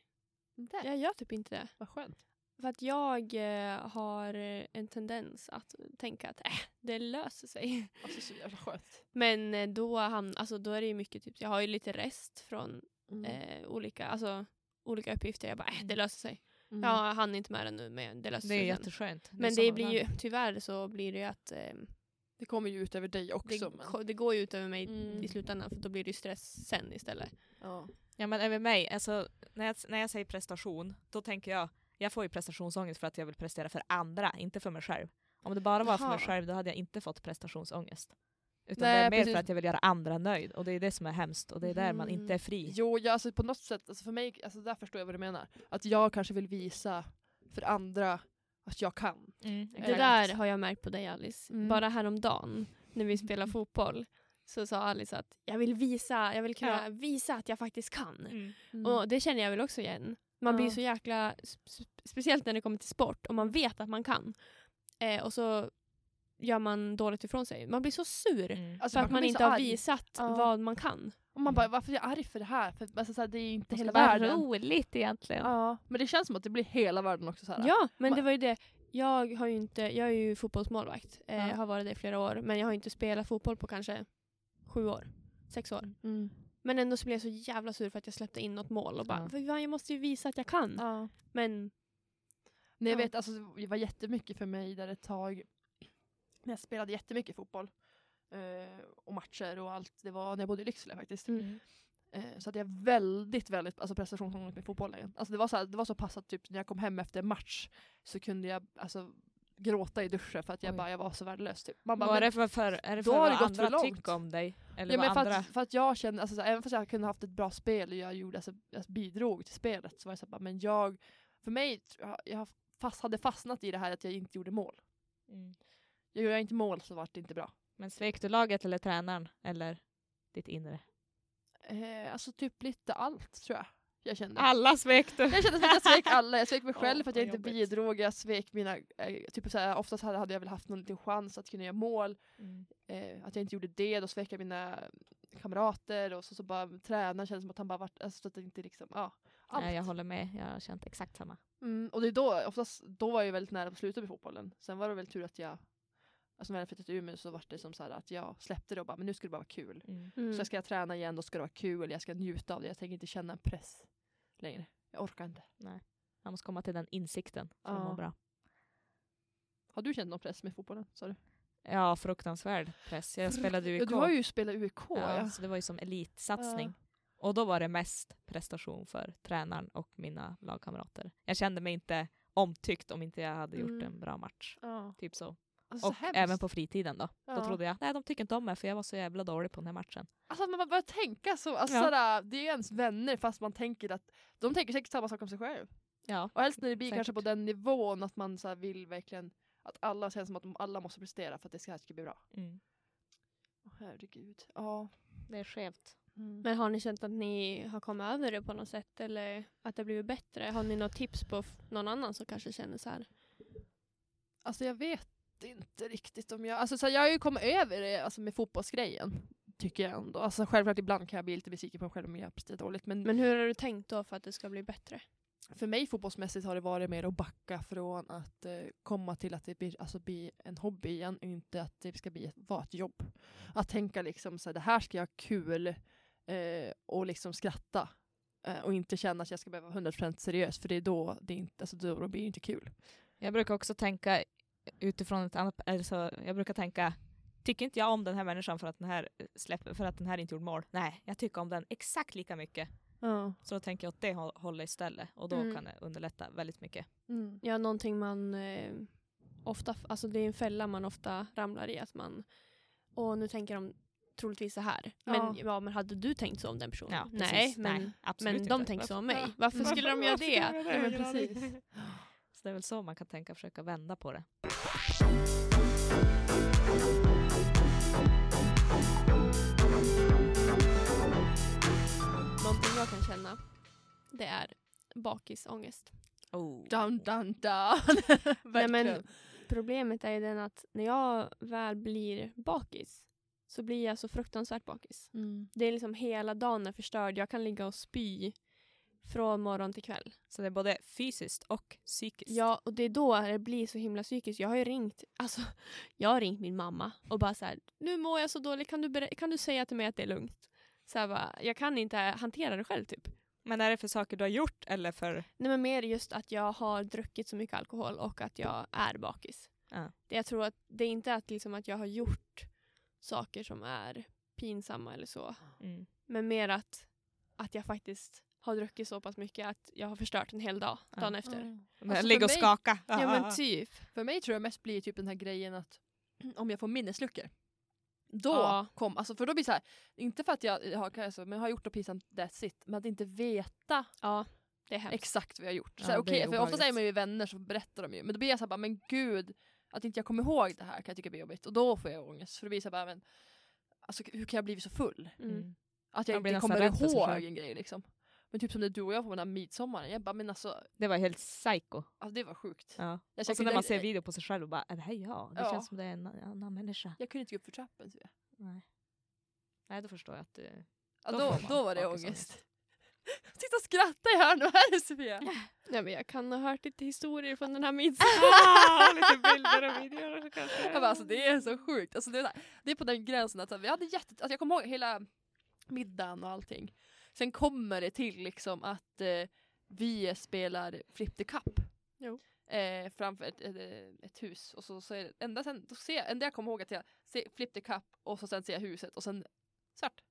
Där. Jag gör typ inte det. Vad skönt. För att jag eh, har en tendens att tänka att äh, det löser sig. [LAUGHS] Alltså så jävla skönt. Men eh, då, han, alltså, då är det ju mycket typ, jag har ju lite rest från Mm. eh, olika, alltså, olika uppgifter. Jag bara, äh, det löser sig. Mm. Jag hann inte med det nu men det löser Det är sig jätteskönt. Men det blir ju, tyvärr så blir det ju att eh, Det kommer ju ut över dig det, också. men. det går ju ut över mig Mm. i slutändan för då blir det ju stress sen istället. Ja. Ja men över mig, alltså, när, jag, när jag säger prestation, då tänker jag, jag får ju prestationsångest för att jag vill prestera för andra, inte för mig själv. Om det bara var för mig Jaha. själv då hade jag inte fått prestationsångest. Utan Nej, det är mer precis. för att jag vill göra andra nöjd och det är det som är hemskt och det är där man Mhm. inte är fri. Jo, ja, alltså på något sätt, alltså för mig, alltså där förstår jag vad du menar. Att jag kanske vill visa för andra att jag kan. Mm, Det Exakt. där har jag märkt på dig Alice. Mm. Bara häromdagen när vi spelade fotboll så sa Alice att jag vill visa, jag vill kunna Ja. visa att jag faktiskt kan. Mm. Och det känner jag väl också igen. Man blir Ja. så jäkla, sp- speciellt när det kommer till sport, och man vet att man kan. Eh, och så gör man dåligt ifrån sig. Man blir så sur Mm. Alltså, för att man bli inte har arg. visat Ja. vad man kan. Och man bara, varför är jag arg för det här? För alltså, så här, det är inte Det hela ska vara världen. roligt egentligen. Ja, men det känns som att det blir hela världen också. Så här. Ja, men Ma- det var ju det. Jag, har ju inte, jag är ju fotbollsmålvakt. Eh, Ja. Har varit det i flera år. Men jag har inte spelat fotboll på kanske sju år. Sex år. Mm. Men ändå så blev jag så jävla sur för att jag släppte in något mål. Och bara, Ja. "För fan, jag måste ju visa att jag kan. Ja. Men Nej, jag Ja. vet, alltså, det var jättemycket för mig där ett tag jag spelade jättemycket fotboll. Eh, och matcher och allt. Det var när jag bodde i Lycksele faktiskt. Mm. Eh, så att jag väldigt, väldigt alltså prestationsångest med fotbollen. Alltså det var så, här, det var så pass att typ när jag kom hem efter match så kunde jag alltså gråta i duschen för att jag Oj. bara jag var så värdelös. Typ. Man bara, men- det för, för, är det för vad det gått för andra långt. tycker om dig? Eller ja, men för, andra... att, för att jag kände, alltså, så här, även fast jag kunde haft ett bra spel och jag gjorde, alltså, jag bidrog till spelet så var det så här, bara, men jag för mig, jag fast, hade fastnat i det här att jag inte gjorde mål. Mm. Jag gör jag inte mål så vart det inte bra. Men svek du laget eller tränaren? Eller ditt inre? Eh, alltså typ lite allt tror jag. Jag kände. Alla svek du! Jag kände att jag svek alla. Jag svek mig [LAUGHS] själv för att jag inte jobbigt. bidrog. Jag svek mina, eh, typ så här, oftast hade, hade jag väl haft någon liten chans att kunna göra mål. Mm. Eh, att jag inte gjorde det, då svek jag mina kamrater och så, så bara tränaren kändes som att han bara vart, alltså, så att det inte liksom, ja. Allt. Nej, jag håller med, jag har känt exakt samma. Mm, och det är då, oftast, då var jag väldigt nära på sluta med fotbollen. Sen var det väl tur att jag, alltså när jag flyttade till Umeå så var det som så här att jag släppte det och bara, men nu ska det bara vara kul. Mm. Mm. Så ska jag träna igen, då ska det vara kul, jag ska njuta av det. Jag tänker inte känna en press längre. Jag orkar inte. Man måste komma till den insikten för att Ja. må bra. Har du känt någon press med fotbollen? Sa du? Ja, fruktansvärd press. Jag spelade [LAUGHS] Ja, UIK. du har ju spelat UIK ja, ja. Så det var ju som elitsatsning. Ja. Och då var det mest prestation för tränaren och mina lagkamrater. Jag kände mig inte omtyckt om inte jag hade gjort Mm. en bra match. ja. Typ så. Alltså, så och hemskt. även på fritiden då. Ja. Då trodde jag, nej de tycker inte om mig för jag var så jävla dålig på den här matchen. Alltså att man bara börjar tänka så, alltså, Ja. sådär, det är ju ens vänner fast man tänker att de tänker säkert samma sak om sig själv. Ja. Och helst när det blir kanske Säkert. på den nivån att man så vill verkligen att alla känns som att de alla måste prestera för att det ska, här ska bli bra. Mm. Åh, herregud. Ja. Det är skevt. Mm. Men har ni känt att ni har kommit över det på något sätt eller att det blivit bättre? Har ni något tips på någon annan som kanske känner så här? Alltså jag vet inte riktigt om jag... Alltså så här, jag har ju kommit över det alltså, med fotbollsgrejen. Tycker jag ändå. Alltså självklart ibland kan jag bli lite besviken på mig själv om jag presterar dåligt. Men, Men hur har du tänkt då för att det ska bli bättre? för mig fotbollsmässigt har det varit mer att backa från att eh, komma till att det blir, alltså, bli en hobby igen, inte att det ska bli ett, vara ett jobb. Att tänka liksom så här, det här ska jag ha kul eh, och liksom skratta. Eh, och inte känna att jag ska behöva vara 100% seriös för det är då det inte, alltså, då, då blir det inte kul. Jag brukar också tänka utifrån ett annat, alltså, jag brukar tänka Tycker inte jag om den här människan för att den här, släpper, för att den här inte gjorde mål? Nej, jag tycker om den exakt lika mycket. Ja. Så då tänker jag åt det hå- hållet istället och då Mm. kan det underlätta väldigt mycket. Mm. Ja, någonting man eh, ofta, alltså det är en fälla man ofta ramlar i att man, och nu tänker de troligtvis så här. Men, Ja. ja. men hade du tänkt så om den personen? Ja, Nej, men, Nej, men de tänker så om mig. Ja. Varför skulle de göra Varför det? skulle de Ja, men det? precis. Så det är väl så man kan tänka, försöka vända på det. Någonting jag kan känna, det är bakisångest. Oh. Dun, dun, dun. [LAUGHS] Nej, men problemet är ju den att när jag väl blir bakis så blir jag så fruktansvärt bakis. Mm. Det är liksom hela dagen är förstörd. Jag kan ligga och spy från morgon till kväll. Så det är både fysiskt och psykiskt. Ja, och det är då det blir så himla psykiskt. Jag har ju ringt, alltså, [LAUGHS] jag har ringt min mamma och bara så här, nu mår jag så dåligt, kan du, kan du säga till mig att det är lugnt? Så här bara, jag kan inte hantera det själv typ. Men är det för saker du har gjort eller för... Nej men mer just att jag har druckit så mycket alkohol och att jag är bakis. Ja. Det jag tror att det är inte att, liksom, att jag har gjort saker som är pinsamma eller så. Mm. Men mer att, att jag faktiskt har druckit så pass mycket att jag har förstört en hel dag Ja. dagen efter. Mm. Alltså, ligga för och mig- skaka. Ja men typ. För mig tror jag mest blir typ den här grejen att [CLEARS THROAT] om jag får minnesluckor. Då Ja. kom, alltså för då blir det så här, inte för att jag har, alltså, men jag har gjort något pinsamt, that's it, men att inte veta Ja, är exakt vad jag har gjort. Ja, Så okej, är för ofta obehagligt. säger man ju vänner så berättar de ju, men då blir jag så här, bara, men gud, att inte jag kommer ihåg det här kan jag tycka blir jobbigt. Och då får jag ångest, för då blir det så här, bara, men, alltså, hur kan jag bli så full? Mm. Mm. Att jag blir inte kommer ihåg en grej liksom. Men typ som det du och jag på den här midsommaren, jag bara men alltså, Det var helt psycho. alltså det var sjukt. Ja. Jag, Och så när man ser video på sig själv och bara, är det här jag? Det Ja. känns som det är en annan människa. jag kunde inte gå upp för trappen. Så jag. Nej. Nej, då förstår jag att du... Ja, Då då, då var det ångest. Titta [LAUGHS] och skratta i hörnet här Sofia! [LAUGHS] Nej, men jag kan ha hört lite historier från den här midsommaren. [LAUGHS] lite bilder och videor kanske. Jag bara, alltså, det är så sjukt. Alltså, det, är, här- det är på den gränsen att här, vi hade jätte, alltså, jag kommer ihåg hela middagen och allting. Sen kommer det till liksom att eh, vi spelar Flip the Cup. Jo. Eh, framför ett, ett, ett hus och så, så är det ända sen, då ser jag, enda jag kommer ihåg att jag ser Flip the Cup och så sen ser jag huset och sen svart.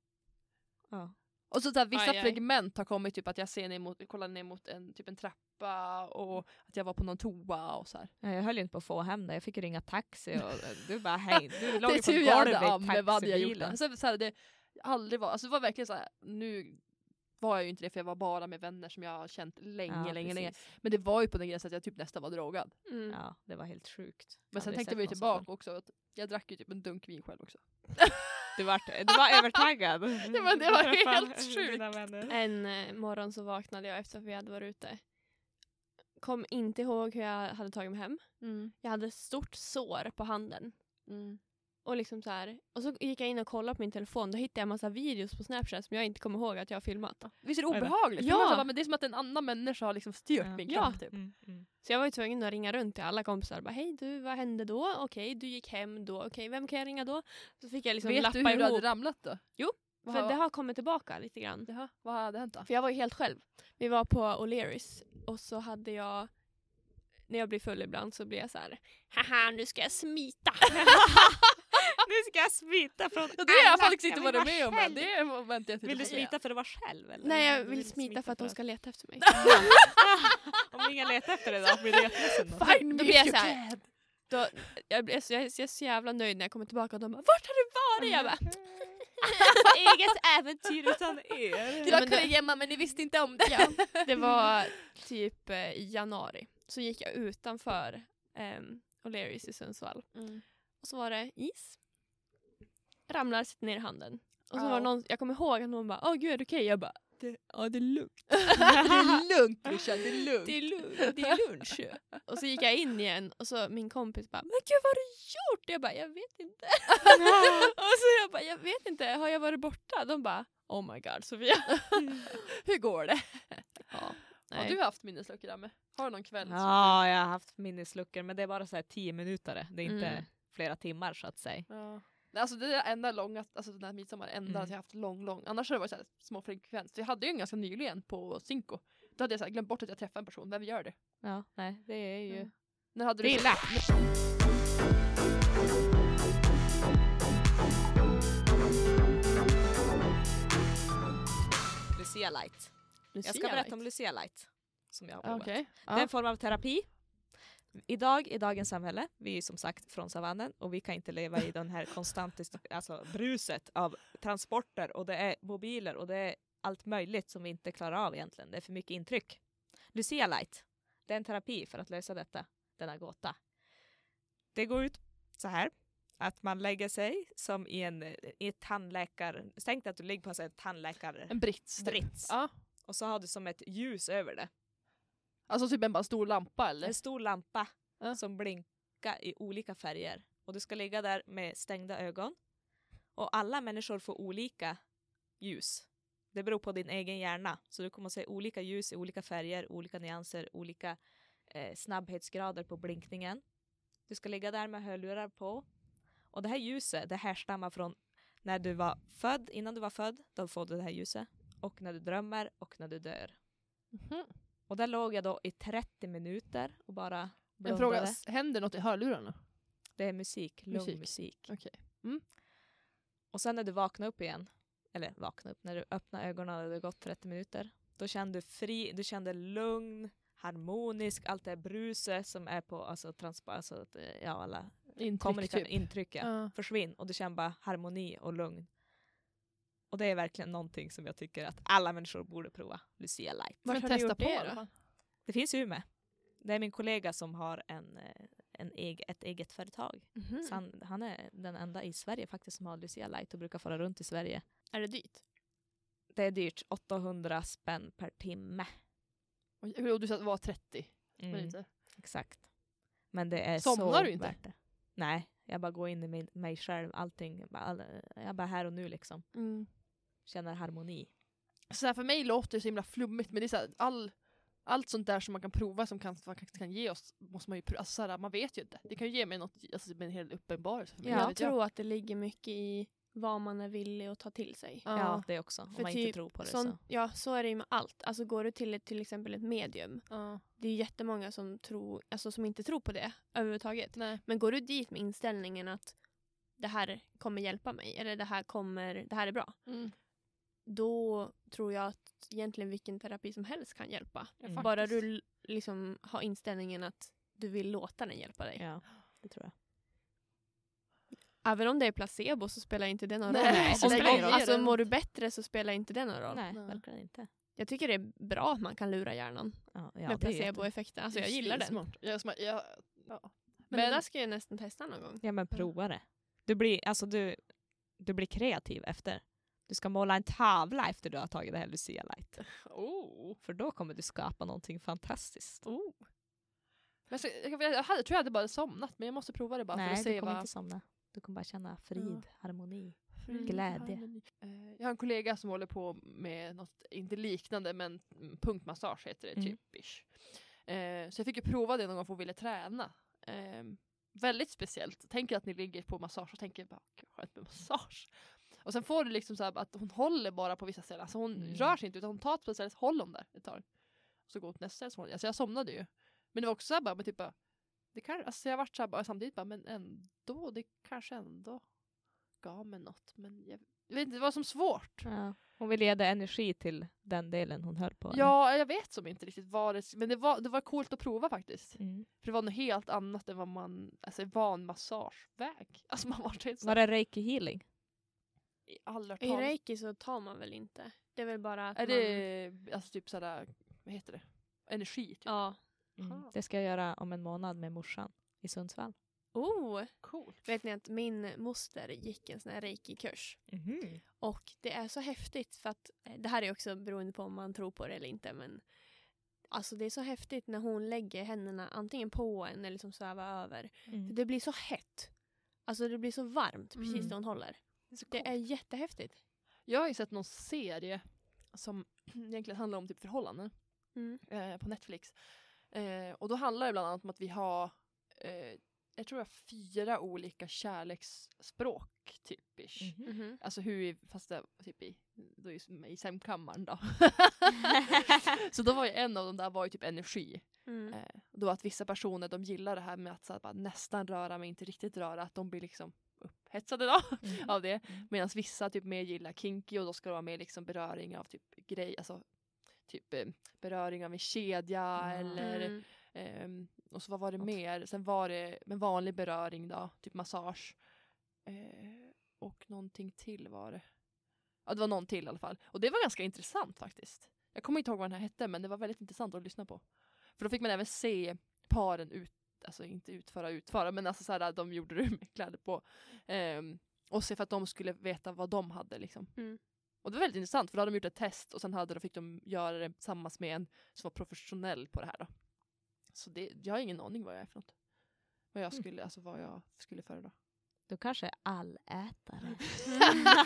Ja. Och så, så här, vissa Aj, aj. fragment har kommit, typ att jag ser ner mot, kollar ner mot en, typ en trappa och att jag var på någon toa och så här. Ja, Jag höll ju inte på att få hem det. Jag fick ringa taxi och du bara hej. Du [LAUGHS] låg det ju är på golvet i taxibilen. Så, så här, det aldrig var, alltså det var verkligen så här, nu var jag ju inte det för jag var bara med vänner som jag har känt länge, Ja, länge, länge. precis. Men det var ju på den gränsen att jag typ nästan var drogad. Mm. Ja, det var helt sjukt. Men sen tänkte vi ju tillbaka också att jag drack ju typ en dunk vin själv också. Du var, du var övertaggad. [LAUGHS] Ja, men det var helt sjukt. En eh, morgon så vaknade jag efter att vi hade varit ute. Kom inte ihåg hur jag hade tagit mig hem. Jag hade stort sår på handen. Och, liksom så här, och så gick jag in och kollade på min telefon. Då hittade jag en massa videos på Snapchat som jag inte kommer ihåg att jag har filmat. Visst är det obehagligt? Ja. Ja. Bara, men det är som att en annan människa har liksom styrt Ja. min Ja. kropp. Typ. Mm, mm. Så jag var ju tvungen att ringa runt till alla kompisar. Bara, Hej du, vad hände då? Okej, du gick hem då. Okej, vem kan jag ringa då? Så fick jag liksom Vet lappa du hur du ihop. hade ramlat då? Jo, Vad För har- det har kommit tillbaka lite grann. Jaha, vad hade hänt då? För jag var ju helt själv. Vi var på O'Learys och så hade jag när jag blir full ibland så blir jag så här. Haha nu ska jag smita. [LAUGHS] [LAUGHS] Nu ska jag smita från Ja, det har jag faktiskt inte vill varit med om än. Det är väntar jag till Vill du smita för att vara själv? Eller? Nej jag Du vill smita för att de ska leta efter mig. [LAUGHS] [LAUGHS] Om ingen letar efter dig då, blir du jätteledsen då? Då blir jag if you så här. can. Då, jag, blir så, jag, jag är så jävla nöjd när jag kommer tillbaka och de bara Vart har du varit? Jag bara Eget äventyr utan er. Det Ja, var men ni visste inte om det. ja, det var typ eh, i januari. Så gick jag utanför um, O'Learys i Sundsvall. Mm. Och så var det is. Ramlar, sitter ner i handen. Och så Ja. var någon, jag kommer ihåg att någon bara Åh gud är det okej? Jag bara det, Ja det är lugnt. [LAUGHS] det är lugnt brorsan, det är lugnt. Det är lugnt, det är lunch. [LAUGHS] och så gick jag in igen och så min kompis bara Men gud vad har du gjort? Jag bara jag vet inte. [LAUGHS] och så jag bara jag vet inte, har jag varit borta? De bara Oh my god Sofia. Hur går det? ja, Har du haft minnesluckor Amme? Har du någon kväll? Ja, jag har haft minnesluckor men det är bara så här tio minuter. Det är inte Mm. flera timmar så att säga. Ja. Nej, Alltså det är enda långa, alltså den här midsommar, enda Mm. att jag haft lång, lång. Annars har det varit så här små frekvens. Jag hade ju en ganska nyligen på Cinco. Då hade jag så här glömt bort att jag träffade en person. Vem gör det? Ja, nej, det är ju... Ja. När hade Det du är lätt. Lucia Light. Jag ska Lucia berätta Light. om Lucia Light. Som jag har provat. Okej. Det är en form av terapi. Idag, i dagens samhälle, vi är som sagt från savannen och vi kan inte leva i den här [LAUGHS] konstanta alltså, bruset av transporter och det är mobiler och det är allt möjligt som vi inte klarar av egentligen. Det är för mycket intryck. Lucia Light, det är en terapi för att lösa detta, denna gåta. Det går ut så här, att man lägger sig som i en i ett tandläkar... Tänk dig att du ligger på en tandläkarbrits En brits. typ. Ja. och så har du som ett ljus över det. Alltså typ en bara stor lampa eller? En stor lampa Ja. som blinkar i olika färger. Och du ska ligga där med stängda ögon. Och alla människor får olika ljus. Det beror på din egen hjärna. Så du kommer att se olika ljus i olika färger, olika nyanser, olika eh, snabbhetsgrader på blinkningen. Du ska ligga där med hörlurar på. Och det här ljuset, det härstammar från när du var född, innan du var född, då får du det här ljuset. Och när du drömmer och när du dör. Mhm. Och där låg jag då i 30 minuter och bara En blundade. fråga, s- händer något i hörlurarna? Det är musik, lugn Musik. musik. Okej. Och sen när du vaknar upp igen, eller vaknar upp, när du öppnar ögonen och det har gått 30 minuter, då kände du fri, du kände lugn, harmonisk, allt det här bruset som är på alltså, transpa, alltså att, eh, ja, alla Intryck typ? intrycken Ja. försvinn och du känner bara harmoni och lugn. Och det är verkligen någonting som jag tycker att alla människor borde prova, Lucia Light. Men har du testa gjort på det då? fall. Det finns i Umeå. Det är min kollega som har en, eh, en eg, ett eget företag. Mhm. Så han, han är den enda i Sverige faktiskt som har Lucia Light och brukar fara runt i Sverige. Är det dyrt? Det är dyrt, 800 spänn per timme. Och du sa att det var 30 Mm, minuter. exakt. Men det är Somnar så du inte? värt det. Nej, jag bara går in i min, mig själv, allting. Jag bara, all, jag bara här och nu liksom. Känner harmoni. Så här, för mig låter det så himla flummigt men det är så här, all, allt sånt där som man kan prova som kan, faktiskt kan ge oss måste man ju prova. Alltså, så här, man vet ju inte. Det kan ju ge mig något, alltså, en hel uppenbarelse. för mig, Jag vad vet tror att det ligger mycket i vad man är villig att ta till sig. Ja. Ja, det också. Om För man typ inte tror på det sån, så. Ja, så är det ju med allt. Alltså går du till ett, till exempel ett medium, Ja. det är ju jättemånga som, tror, alltså, som inte tror på det överhuvudtaget. Nej. Men går du dit med inställningen att det här kommer hjälpa mig, eller det här, kommer, det här är bra, Mm. Då tror jag att egentligen vilken terapi som helst kan hjälpa. Mm. Bara du liksom har inställningen att du vill låta den hjälpa dig. Ja, det tror jag. Även om det är placebo så spelar inte det någon Nej, roll. det Om, om, roll. alltså mår du bättre så spelar inte det någon roll. Nej, Nej. verkligen inte. Jag tycker det är bra att man kan lura hjärnan Ja, ja, med placeboeffekten. Alltså jag gillar den. Smart. Jag, sma- jag, ja. Men, det där ska jag nästan testa någon gång. Ja men prova det. Du blir, alltså du, du blir kreativ efter. Du ska måla en tavla efter du har tagit det här Lucia Light. oh. För då kommer du skapa någonting fantastiskt. Oh. Men så, jag, jag, hade, tror jag hade bara somnat men jag måste prova det bara för Nej, att du se kommer vad... inte somna. Du kommer bara känna frid, harmoni. Mm. Glädje. Eh, Jag har en kollega som håller på med något, inte liknande men punktmassage heter det Mm. typ. ish. Eh, Så jag fick ju prova det någon gång för att ville träna. Eh, Väldigt speciellt. Tänker att ni ligger på massage och tänker bara "Gud, vad skönt med massage. Och sen får du liksom så att hon håller bara på vissa ställen. Alltså hon Mm. rör sig inte utan hon tar ett ställe så håller hon där ett tag. Så går hon till nästa ställe Alltså jag somnade ju. Men det var också så här bara, men typ bara, det kan, alltså jag vart så här bara samtidigt bara, men ändå, det kanske ändå gav mig något. Men jag, jag vet inte, det var som svårt. Ja. Hon vill ge energi till den delen hon höll på. eller? Ja, jag vet som inte riktigt vad det men det var, det var coolt att prova faktiskt. Mm. För det var något helt annat än vad man, alltså van massageväg. Alltså man var helt Var det reiki healing? I alla I reiki så tar man väl inte? Det är väl bara att Är man... det alltså typ sådär, vad heter det? Energi typ. Ja. Mm. Aha. Det ska jag göra om en månad med morsan i Sundsvall. Oh! Coolt. Vet ni att min moster gick en sån här reiki-kurs. Och det är så häftigt för att, eh, det här är också beroende på om man tror på det eller inte men Alltså det är så häftigt när hon lägger händerna antingen på en eller liksom svävar över. Mm. För det blir så hett. Alltså det blir så varmt precis Mm. där hon håller. Det är, så Det är jättehäftigt. Jag har ju sett någon serie som [CLEARS THROAT] egentligen handlar om typ förhållanden Mm. eh, på Netflix. Eh, och då handlar det bland annat om att vi har eh, jag tror jag fyra olika kärleksspråk typ. ish. Mhm. Mhm. Alltså hur, vi- fast det typ i, då i, i sängkammaren då. [LAUGHS] så då var ju en av dem där var ju typ energi. Mm. Eh, då att vissa personer de gillar det här med att så här, bara, nästan röra men inte riktigt röra. Att de blir liksom upphetsade då [LAUGHS] Mm. av det. Mm. Medan vissa typ mer gillar kinky och då ska det vara mer liksom beröring av typ grej, alltså typ eh, beröring av en kedja Ja. eller Mm. ehm, och så vad var det mer? Sen var det med vanlig beröring då, typ massage. Eh, och någonting till var det. Ja det var någon till i alla fall. Och det var ganska intressant faktiskt. Jag kommer inte ihåg vad den här hette men det var väldigt intressant att lyssna på. För då fick man även se paren ut, alltså inte utföra utföra men alltså såhär de gjorde det [LAUGHS] med kläder på. Ehm, och se för att de skulle veta vad de hade liksom. Mm. Och det var väldigt intressant för då hade de gjort ett test och sen hade, då fick de göra det tillsammans med en som var professionell på det här då. Så det, jag har ingen aning vad jag är för något. Vad jag Mm. skulle, alltså vad jag skulle föredra. Du kanske är allätare. [LAUGHS]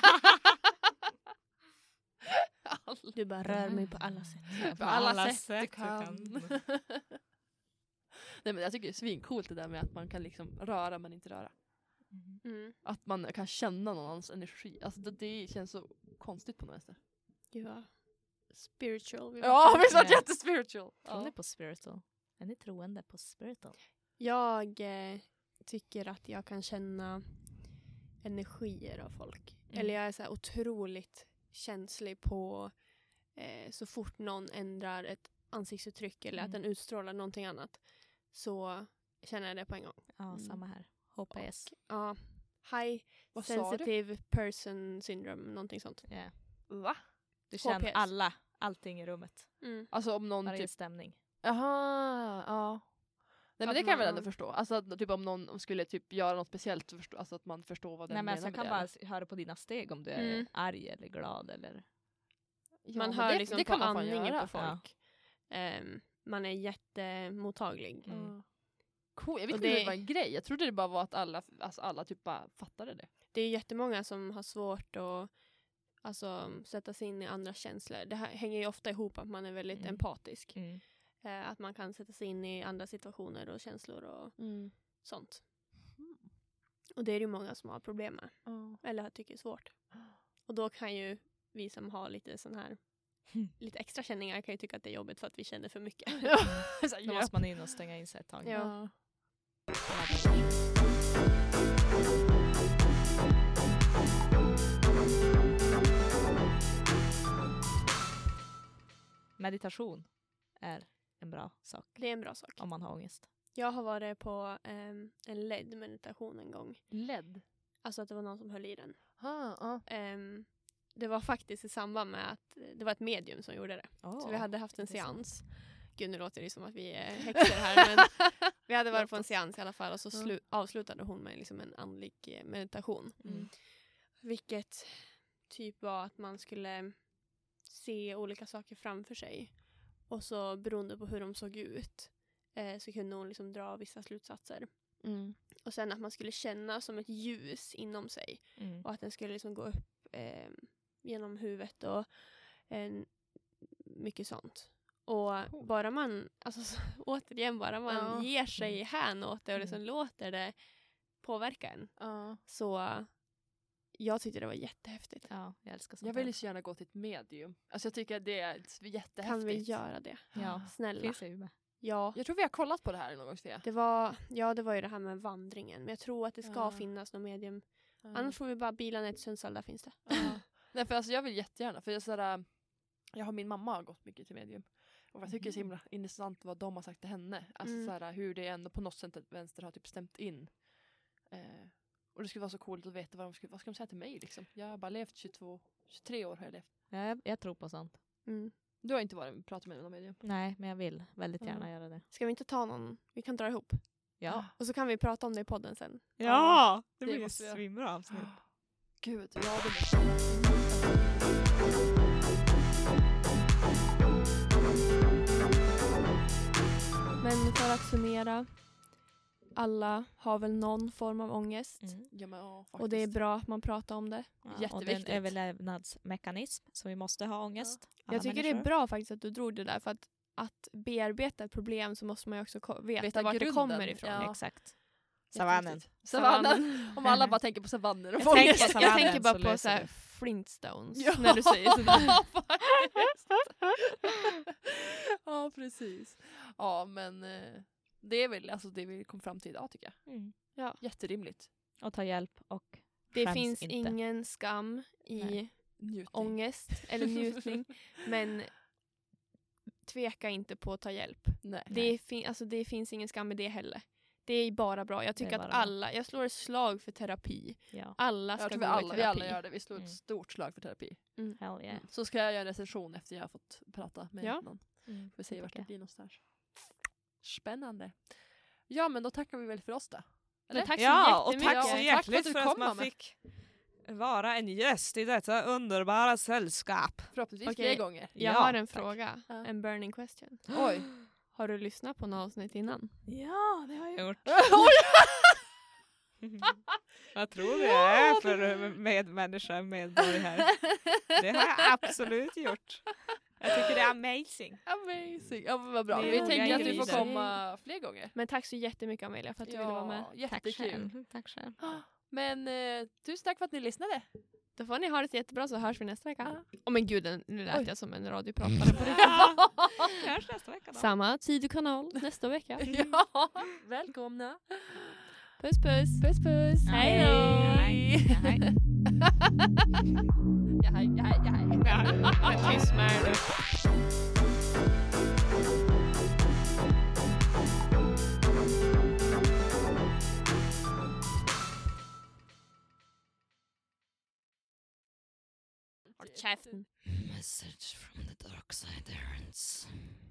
Du bara rör mig på alla sätt. På alla, sätt, du kan. [LAUGHS] Nej men jag tycker det är svincoolt det där med att man kan liksom röra men inte röra. Mhm. Mm. Att man kan känna någon annans energi. Alltså det, det känns så konstigt på något vänster. Gud vad spiritual. vi Ja visst var det jättespiritual. Tror ni på spiritual? Är ni troende på spiritual? Jag eh, tycker att jag kan känna energier av folk. Mm. Eller jag är så här otroligt känslig på eh, så fort någon ändrar ett ansiktsuttryck eller att Mm. den utstrålar någonting annat så känner jag det på en gång. Ja, Mm. samma här. HPS. Ja, high Vad sensitive person syndrome, någonting sånt. Ja. Va? Du känner HPS. alla, allting i rummet. Mm. Alltså om någon Varje typ stämning. Jaha, ja. Nej men det kan jag väl man- ändå förstå. Alltså att, typ om någon skulle typ göra något speciellt förstå, alltså att man förstår vad den Nej, men menar alltså, jag med kan det. bara eller? höra på dina steg om du är Mm. arg eller glad eller... Ja, man hör det, liksom det på kan man fan andningen på folk. Ehm, man är jättemottaglig. Mm. Cool. Jag visste inte det- det var en grej. Jag trodde det bara var att alla, alltså alla typ bara fattade det. Det är jättemånga som har svårt att alltså, sätta sig in i andras känslor. Det här hänger ju ofta ihop att man är väldigt Mm. empatisk. Mm. Eh, att man kan sätta sig in i andra situationer och känslor och sånt. Och det är det ju många som har problem med. Ja. Eller tycker är svårt. Och då kan ju vi som har lite sån här Mm. [LAUGHS] lite extra känningar kan ju tycka att det är jobbigt för att vi känner för mycket. [LAUGHS] Så Då ja. måste man in och stänga in sig ett tag. Ja. Meditation är en bra sak Det är en bra sak. om man har ångest. Jag har varit på ehm, en ledd meditation en gång. LED. Alltså att det var någon som höll i den. Ah, ah. Ehm, det var faktiskt i samband med att det var ett medium som gjorde det. Så vi hade haft en seans. Gud nu låter det som att vi är häxor här men [LAUGHS] vi hade varit på en seans i alla fall och så slu- avslutade hon med liksom en andlig eh, meditation. Mm. Vilket typ var att man skulle se olika saker framför sig. Och så beroende på hur de såg ut eh, så kunde hon liksom dra vissa slutsatser. Mm. Och sen att man skulle känna som ett ljus inom sig. Mm. Och att den skulle liksom gå upp eh, genom huvudet och eh, mycket sånt. Och bara man, alltså så, [LAUGHS] återigen, bara man Ja. ger sig hän åt det och liksom Mm. låter det påverka en. Ja. Så jag tyckte det var jättehäftigt. Ja, jag älskar sånt Jag vill ju så gärna gå till ett medium. Alltså jag tycker att det är jättehäftigt. Kan vi göra det? Ja, Snälla. finns det ju med. Ja. Jag tror vi har kollat på det här någon gång Sofia. Det var, ja, det var ju det här med vandringen. Men jag tror att det ska Ja. finnas något medium. Ja. Annars får vi bara bila ner till Sundsvall, där finns det. Ja. Nej för alltså jag vill jättegärna för jag, sådär, jag har min mamma har gått mycket till medium. Och jag tycker det är så himla intressant vad de har sagt till henne. Alltså Mm. såhär, hur det ändå på något sätt vänster har typ stämt in. Eh, och det skulle vara så coolt att veta vad de skulle, vad ska de säga till mig liksom. Jag har bara levt 22, 23 år har jag levt. Ja, jag, jag tror på sånt. Mm. Du har inte varit pratat med någon medium? Nej, men jag vill väldigt Ja. gärna göra det. Ska vi inte ta någon? Vi kan dra ihop. Ja, Och så kan vi prata om det i podden sen. ja det det blir göra. svinbra avsnitt. Gud, ja det måste Men för att summera. Alla har väl någon form av ångest. Mm. Ja, men, ja, Och det är bra att man pratar om det. Ja, och det är en Jätteviktigt. överlevnadsmekanism, så vi måste ha ångest. alla jag tycker det är människor. bra faktiskt att du drog det där. För att, att bearbeta ett problem så måste man ju också veta, Veta vart det grunden, kommer ifrån. ja. Exakt. Savannen. Savannen. [LAUGHS] Om alla bara tänker på savannen och Jag tänker Jag tänker bara på så här. Flintstones Ja. när du säger sådär. [LAUGHS] Ja, precis. Ja, men eh, det är väl alltså det vi kom fram till idag tycker jag. Mm. Jätterimligt. Och ta hjälp och Det finns inte. ingen skam i Nej. Njutning. ångest eller njutning. [LAUGHS] men tveka inte på att ta hjälp. Nej. Det, fin- alltså, det finns ingen skam i det heller. Det är bara bra. Jag tycker att bra. alla, jag slår ett slag för terapi. Ja, Alla ska Jag tror gå vi i alla, vi terapi. alla gör det. Vi slår ett Mm. stort slag för terapi. hell yeah. Så ska jag göra en recension efter jag har fått prata med Ja. någon. Mm. Får se vart det blir någonstans. Spännande. Ja, men då tackar vi väl för oss då. Men tack så Ja, och tack så tack för hjärtligt du för kom, att man Anna. fick vara en gäst i detta underbara sällskap. Förhoppningsvis Okej. fler gånger. Jag Ja, har en tack. fråga. Ja. En burning question. Oj. [GASPS] [GASPS] [GASPS] Har du lyssnat på något avsnitt innan? Ja, det har jag gjort. Vad [LAUGHS] tror du jag är för medmänniska, medborgare? Det har jag absolut gjort. Jag tycker det är amazing. Amazing. Ja, men vad bra. Vi tänker att du får komma fler gånger. Men tack så jättemycket Amelia för att du ville vara med. Tack jättekul. själv. Tack själv. [GASPS] Men eh, tusen tack för att ni lyssnade. Då får ni ha det jättebra så hörs vi nästa vecka. Ja. Åh men gud, nu lät Oj. jag som en radiopratare på riktigt. [LAUGHS] Hörs nästa vecka då. Samma tid och kanal nästa vecka. [LAUGHS] ja, välkomna. Puss puss! Puss puss. Hej. Hej då! Hej. [LAUGHS] Hej. Ja, hej, ja, hej, ja, hej. Tyst med Message from the dark side errands.